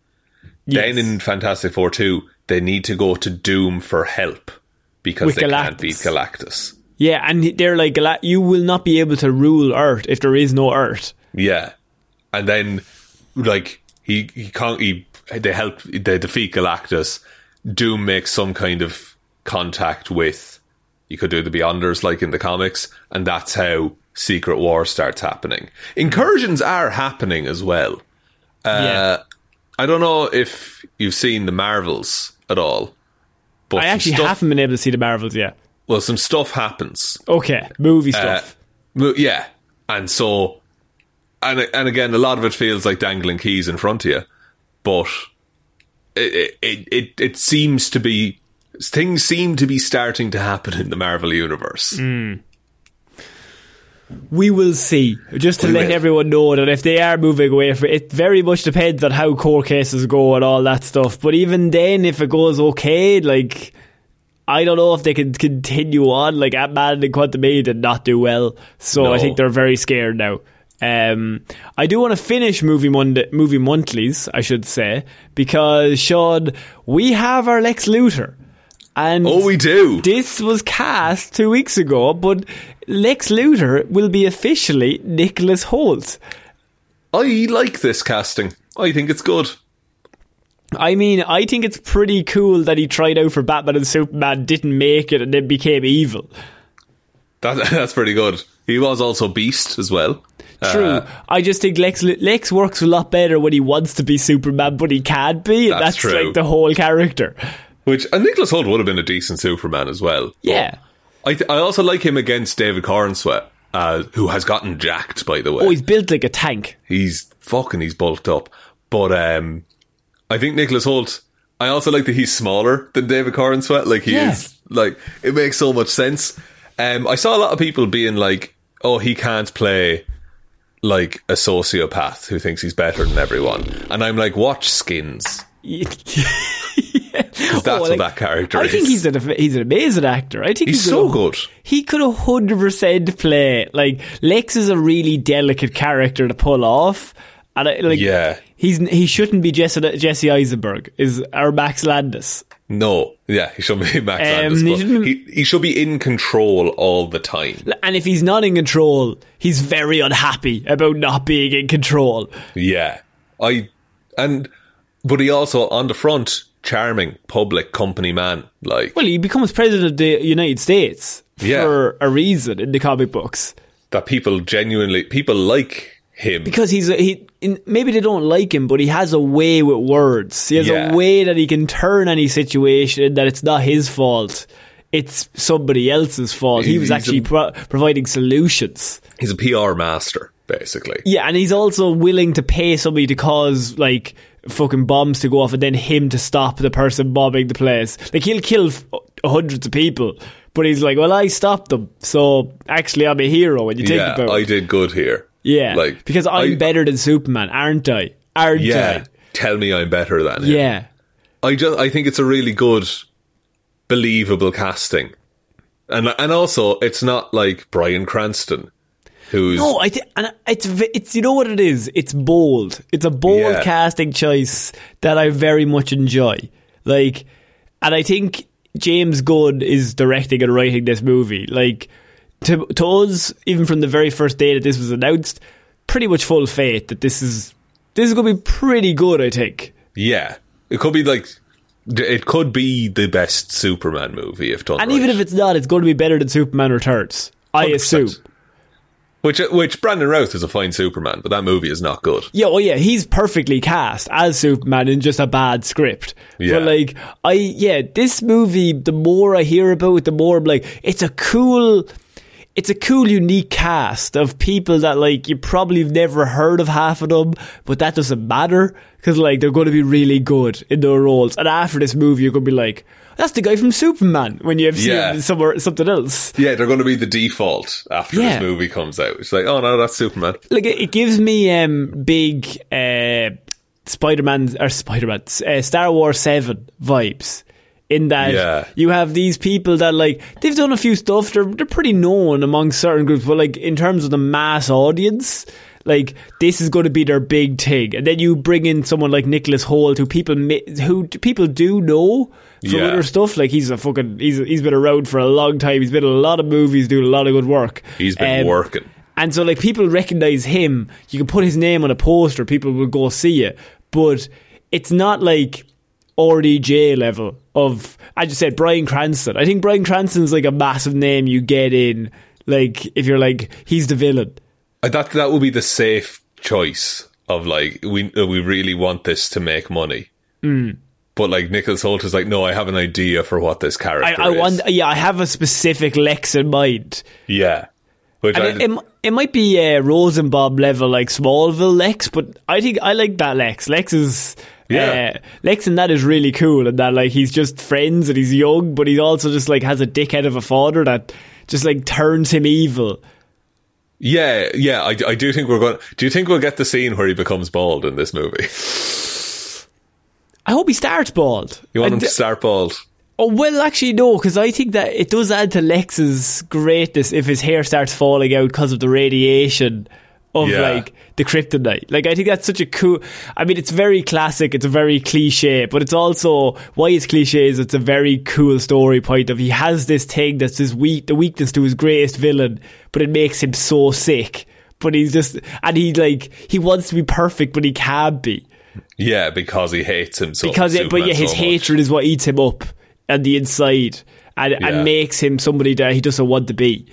Then in Fantastic Four 2, they need to go to Doom for help because With they can't beat Galactus. Yeah, and they're like, you will not be able to rule Earth if there is no Earth. Yeah. And then, like, he, he can't, he, they help, they defeat Galactus. Doom makes some kind of contact with, you could do the Beyonders like in the comics, and that's how Secret War starts happening. Incursions are happening as well. yeah. Uh, I don't know if you've seen the Marvels at all. But I actually stuff, haven't been able to see the Marvels yet. well, some stuff happens. Okay, movie Uh, stuff. mo- yeah, and so, and and again, a lot of it feels like dangling keys in front of you, but it it it, it seems to be things seem to be starting to happen in the Marvel universe. we will see. Just to We let will. everyone know that if they are moving away from it, it very much depends on how court cases go and all that stuff. But even then, if it goes okay, like I don't know if they can continue on. Like Ant Man and Quantumania did not do well, so I think they're very scared now. Um, I do want to finish movie Monday, movie monthlies, I should say, because Sean, we have our Lex Luthor, and Oh, we do. this was cast two weeks ago, but Lex Luthor will be officially Nicholas Hoult. I like this casting. I think it's good. I mean, I think it's pretty cool that he tried out for Batman and Superman, didn't make it, and then became evil. That that's pretty good. He was also Beast as well. True. Uh, I just think Lex Lex works a lot better when he wants to be Superman, but he can't be. And That's that's true. like the whole character. Which and Nicholas Hoult would have been a decent Superman as well. Yeah. I th- I also like him against David Corenswet, uh, who has gotten jacked by the way. Oh, he's built like a tank. he's fucking he's bulked up. But um I think Nicholas Hoult I also like that he's smaller than David Corenswet. Like he Yeah. is like it makes so much sense. Um I saw a lot of people being like, Oh, he can't play like a sociopath who thinks he's better than everyone. And I'm like, watch skins. Because that's what that character I think he's an he's an amazing actor. I think He's he could so have- good. He could a hundred percent play like Lex is a really delicate character to pull off, and I, like Yeah. he's he shouldn't be Jesse, Jesse Eisenberg is or Max Landis. No, yeah, he should be Max Um, Landis, he but shouldn't- he, he should be in control all the time. And if he's not in control, he's very unhappy about not being in control. Yeah, I and but he also on the front, charming, public company man. Like Well, he becomes president of the United States Yeah. for a reason in the comic books. that people genuinely people like him. because he's a, he in, maybe they don't like him, but he has a way with words. He has Yeah. a way that he can turn any situation that it's not his fault. It's somebody else's fault. He was He's a- actually pro- providing solutions. He's a PR master, basically. Yeah, and he's also willing to pay somebody to cause like fucking bombs to go off, and then him to stop the person bombing the place. Like he'll kill f- hundreds of people, but he's like, "Well, I stopped them, so actually, I'm a hero." When you think yeah, about, I did good here. yeah, like because I'm I- better than Superman, aren't I? Aren't Yeah, I? tell me I'm better than him. Yeah. I just I think it's a really good, believable casting, and and also it's not like Bryan Cranston, who's No, I th- and it's it's you know what it is. It's bold. It's a bold Yeah. casting choice that I very much enjoy. Like, and I think James Gunn is directing and writing this movie. Like, to to us, even from the very first day that this was announced, pretty much full faith that this is this is going to be pretty good. I think. yeah, it could be like it could be the best Superman movie if done And right. even if it's not, it's going to be better than Superman Returns. I 100%. assume. Which uh, which Brandon Routh is a fine Superman, but that movie is not good. Yeah, oh yeah, he's perfectly cast as Superman in just a bad script. Yeah. But like, I yeah, this movie. The more I hear about it, the more I'm like, it's a cool, it's a cool, unique cast of people that like you probably have never heard of half of them, but that doesn't matter because like they're going to be really good in their roles. And after this movie, you're going to be like, that's the guy from Superman when you have seen Yeah. somewhere something else. Yeah, they're going to be the default after Yeah. this movie comes out. It's like, oh no, that's Superman. like it, it gives me um big uh Spider-Man or Spider-Man uh, Star Wars 7 vibes in that Yeah. you have these people that like they've done a few stuff they're they're pretty known among certain groups but like in terms of the mass audience like this is going to be their big thing and then you bring in someone like Nicholas Hoult who people who people do know from Yeah. other stuff like he's a fucking he's he's been around for a long time he's been in a lot of movies doing a lot of good work He's been Um, working. and so, like, people recognize him. You can put his name on a poster, people will go see it. But it's not like RDJ level of, I just said, Bryan Cranston. I think Bryan Cranston's like a massive name you get in, like, if you're like, he's the villain. I thought that would be the safe choice of like we uh, we really want this to make money. Hmm. But like Nicholas Hoult is like, no, I have an idea for what this character I, I is. want, yeah, I have a specific Lex in mind. yeah, which And I, it, it, it might be uh, Rosenbaum level, like Smallville Lex, but I think I like that Lex. Lex is. Yeah. Uh, Lex and that is really cool, and that like he's just friends and he's young, but he also just like has a dickhead of a father that just like turns him evil. yeah, yeah. I, I do think we're going. Do you think we'll get the scene where he becomes bald in this movie? I hope he starts bald. You want I him to start bald? Oh well, actually no, because I think that it does add to Lex's greatness if his hair starts falling out because of the radiation of Yeah. like the kryptonite. Like I think that's such a cool. I mean, it's very classic. It's a very cliche, but it's also why it's cliche is it's a very cool story point of he has this thing that's his weak, the weakness to his greatest villain, but it makes him so sick. But he's just and he like he wants to be perfect, but he can't be Yeah, because he hates him so. because it, but yeah, his so hatred is what eats him up on the inside and, Yeah. and makes him somebody that he doesn't want to be.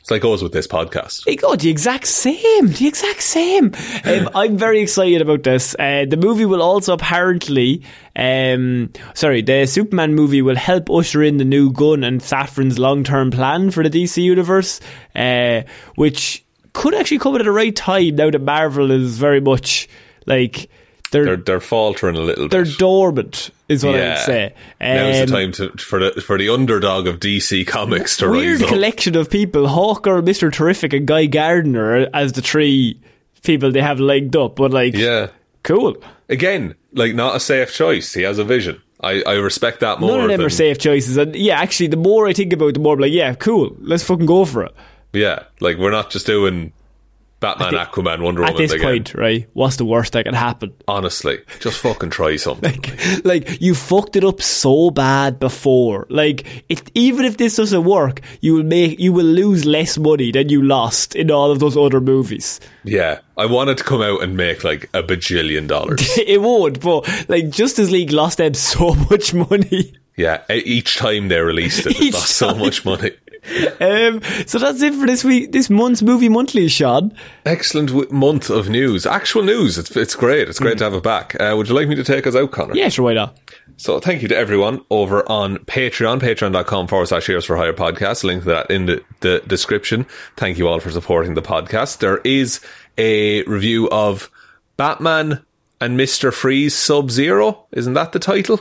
It's like goes with this podcast. They go the exact same, the exact same. Um, I'm very excited about this. Uh, the movie will also apparently, um, sorry, the Superman movie will help usher in the new Gunn and Safran's long-term plan for the DC universe, uh, which could actually come at the right time now that Marvel is very much like They're they're faltering a little bit. they're bit. dormant, is what I would say. Now's Um, the time to for the for the underdog of DC Comics to Weird rise up. collection of people: Hawkgirl, Mister Terrific, and Guy Gardner as the three people they have legged up. But like, Yeah. cool. Again, like not a safe choice. He has a vision. I, I respect that more. None of them than, are safe choices, and yeah, actually, the more I think about, it, the more I'm like, yeah, cool. Let's fucking go for it. Yeah, like we're not just doing Batman, At the- Aquaman, Wonder At Woman this again. point, right? What's the worst that can happen? Honestly, just fucking try something. like you fucked it up so bad before. Like it, even if this doesn't work, you will make you will lose less money than you lost in all of those other movies. yeah, I wanted to come out and make like a bajillion dollars. it would, but like Justice League lost them so much money. yeah, each time they released it, it Each lost so much money. Um, so that's it for this week, this month's movie monthly, Shaun. Excellent w- month of news, actual news. It's it's great. It's great to have it back. Uh, would you like me to take us out, Conor? Yeah, sure, why not? So thank you to everyone over on Patreon, patreon.com forward slash Heroes for Hire podcast. Link to that in the, the description. Thank you all for supporting the podcast. There is a review of Batman and Mr. Freeze Sub Zero. Isn't that the title?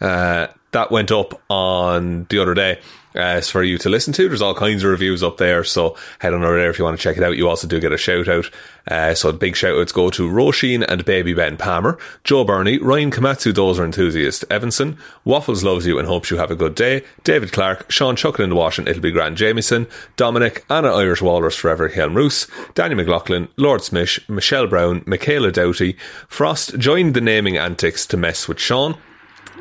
Uh, that went up on the other day. Uh, for you to listen to. There's all kinds of reviews up there, so head on over there if you want to check it out. You also do get a shout out. Uh, so big shout outs go to Róisín and Baby Ben Palmer, Joe Bernie, Ryan Komatsu Dozer Enthusiast Evanson, Waffles loves you and hopes you have a good day, David Clarke, Sean Chuckin in the wash and It'll Be Grand Jamieson, Dominic, Anna Irish Walrus Forever Hjelmroos, Danny McLaughlin, Lordsmish, Michelle Browne, Michaela Doughty, Frost joined the naming antics to mess with Shaun,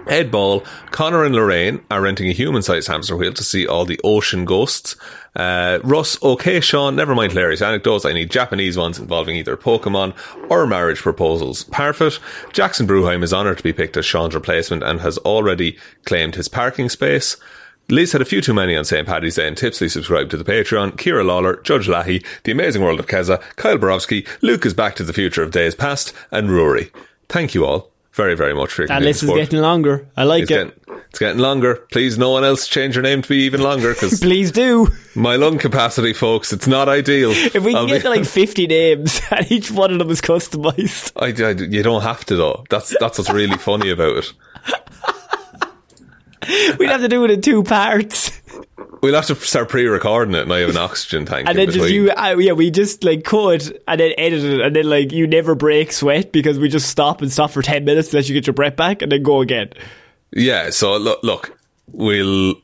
Ed Ball, Conor and Lorraine are renting a human-sized hamster wheel to see all the ocean ghosts. Uh, Russ, okay, Shaun, never mind hilarious anecdotes. I need Japanese ones involving either Pokemon or marriage proposals. Parfitt, Jackson Brueheim is honoured to be picked as Sean's replacement and has already claimed his parking space. Liz had a few too many on St. Paddy's Day and tipsily subscribed to the Patreon. Ciara Lawler, Judge Leahy, The Amazing World of Kezza, Kyle Barowsky, Luke is back to the future of days past, and Ruairi. Thank you all very, very much That list is getting longer. I like It's it. getting, it's getting longer. Please, no one else change your name to be even longer because Please do. my lung capacity, folks, it's not ideal. If we can get to like 50 names and each one of them is customized. I, I- you don't have to though. That's that's what's really funny about it. We'd have to do it in two parts. We'll have to start pre-recording it, and I have an oxygen tank. And then just you, uh, yeah, we just like cut and then edit it, and then like you never break sweat because we just stop and stop for ten minutes let you get your breath back, and then go again. Yeah. So look, look, we'll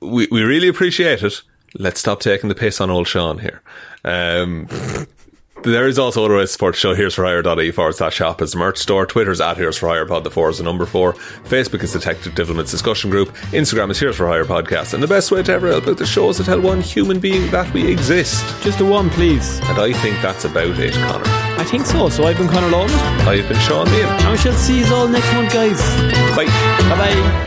we we really appreciate it. Let's stop taking the piss on old Shaun here. Um, there is also other ways to support the show. Heroes for hire.ie forward slash shop is the merch store. Twitter's at Heroes for Hire Pod, the four is the number four. Facebook is Detective Divilment's discussion group. Instagram is Heroes for Hire Podcast. And the best way to ever help out the show is to tell one human being that we exist. Just a one, please. And I think that's about it, Conor. I think so. So I've been Conor Lawler, I've been Shaun Meighan. and we shall see you all next month, guys. Bye. Bye bye.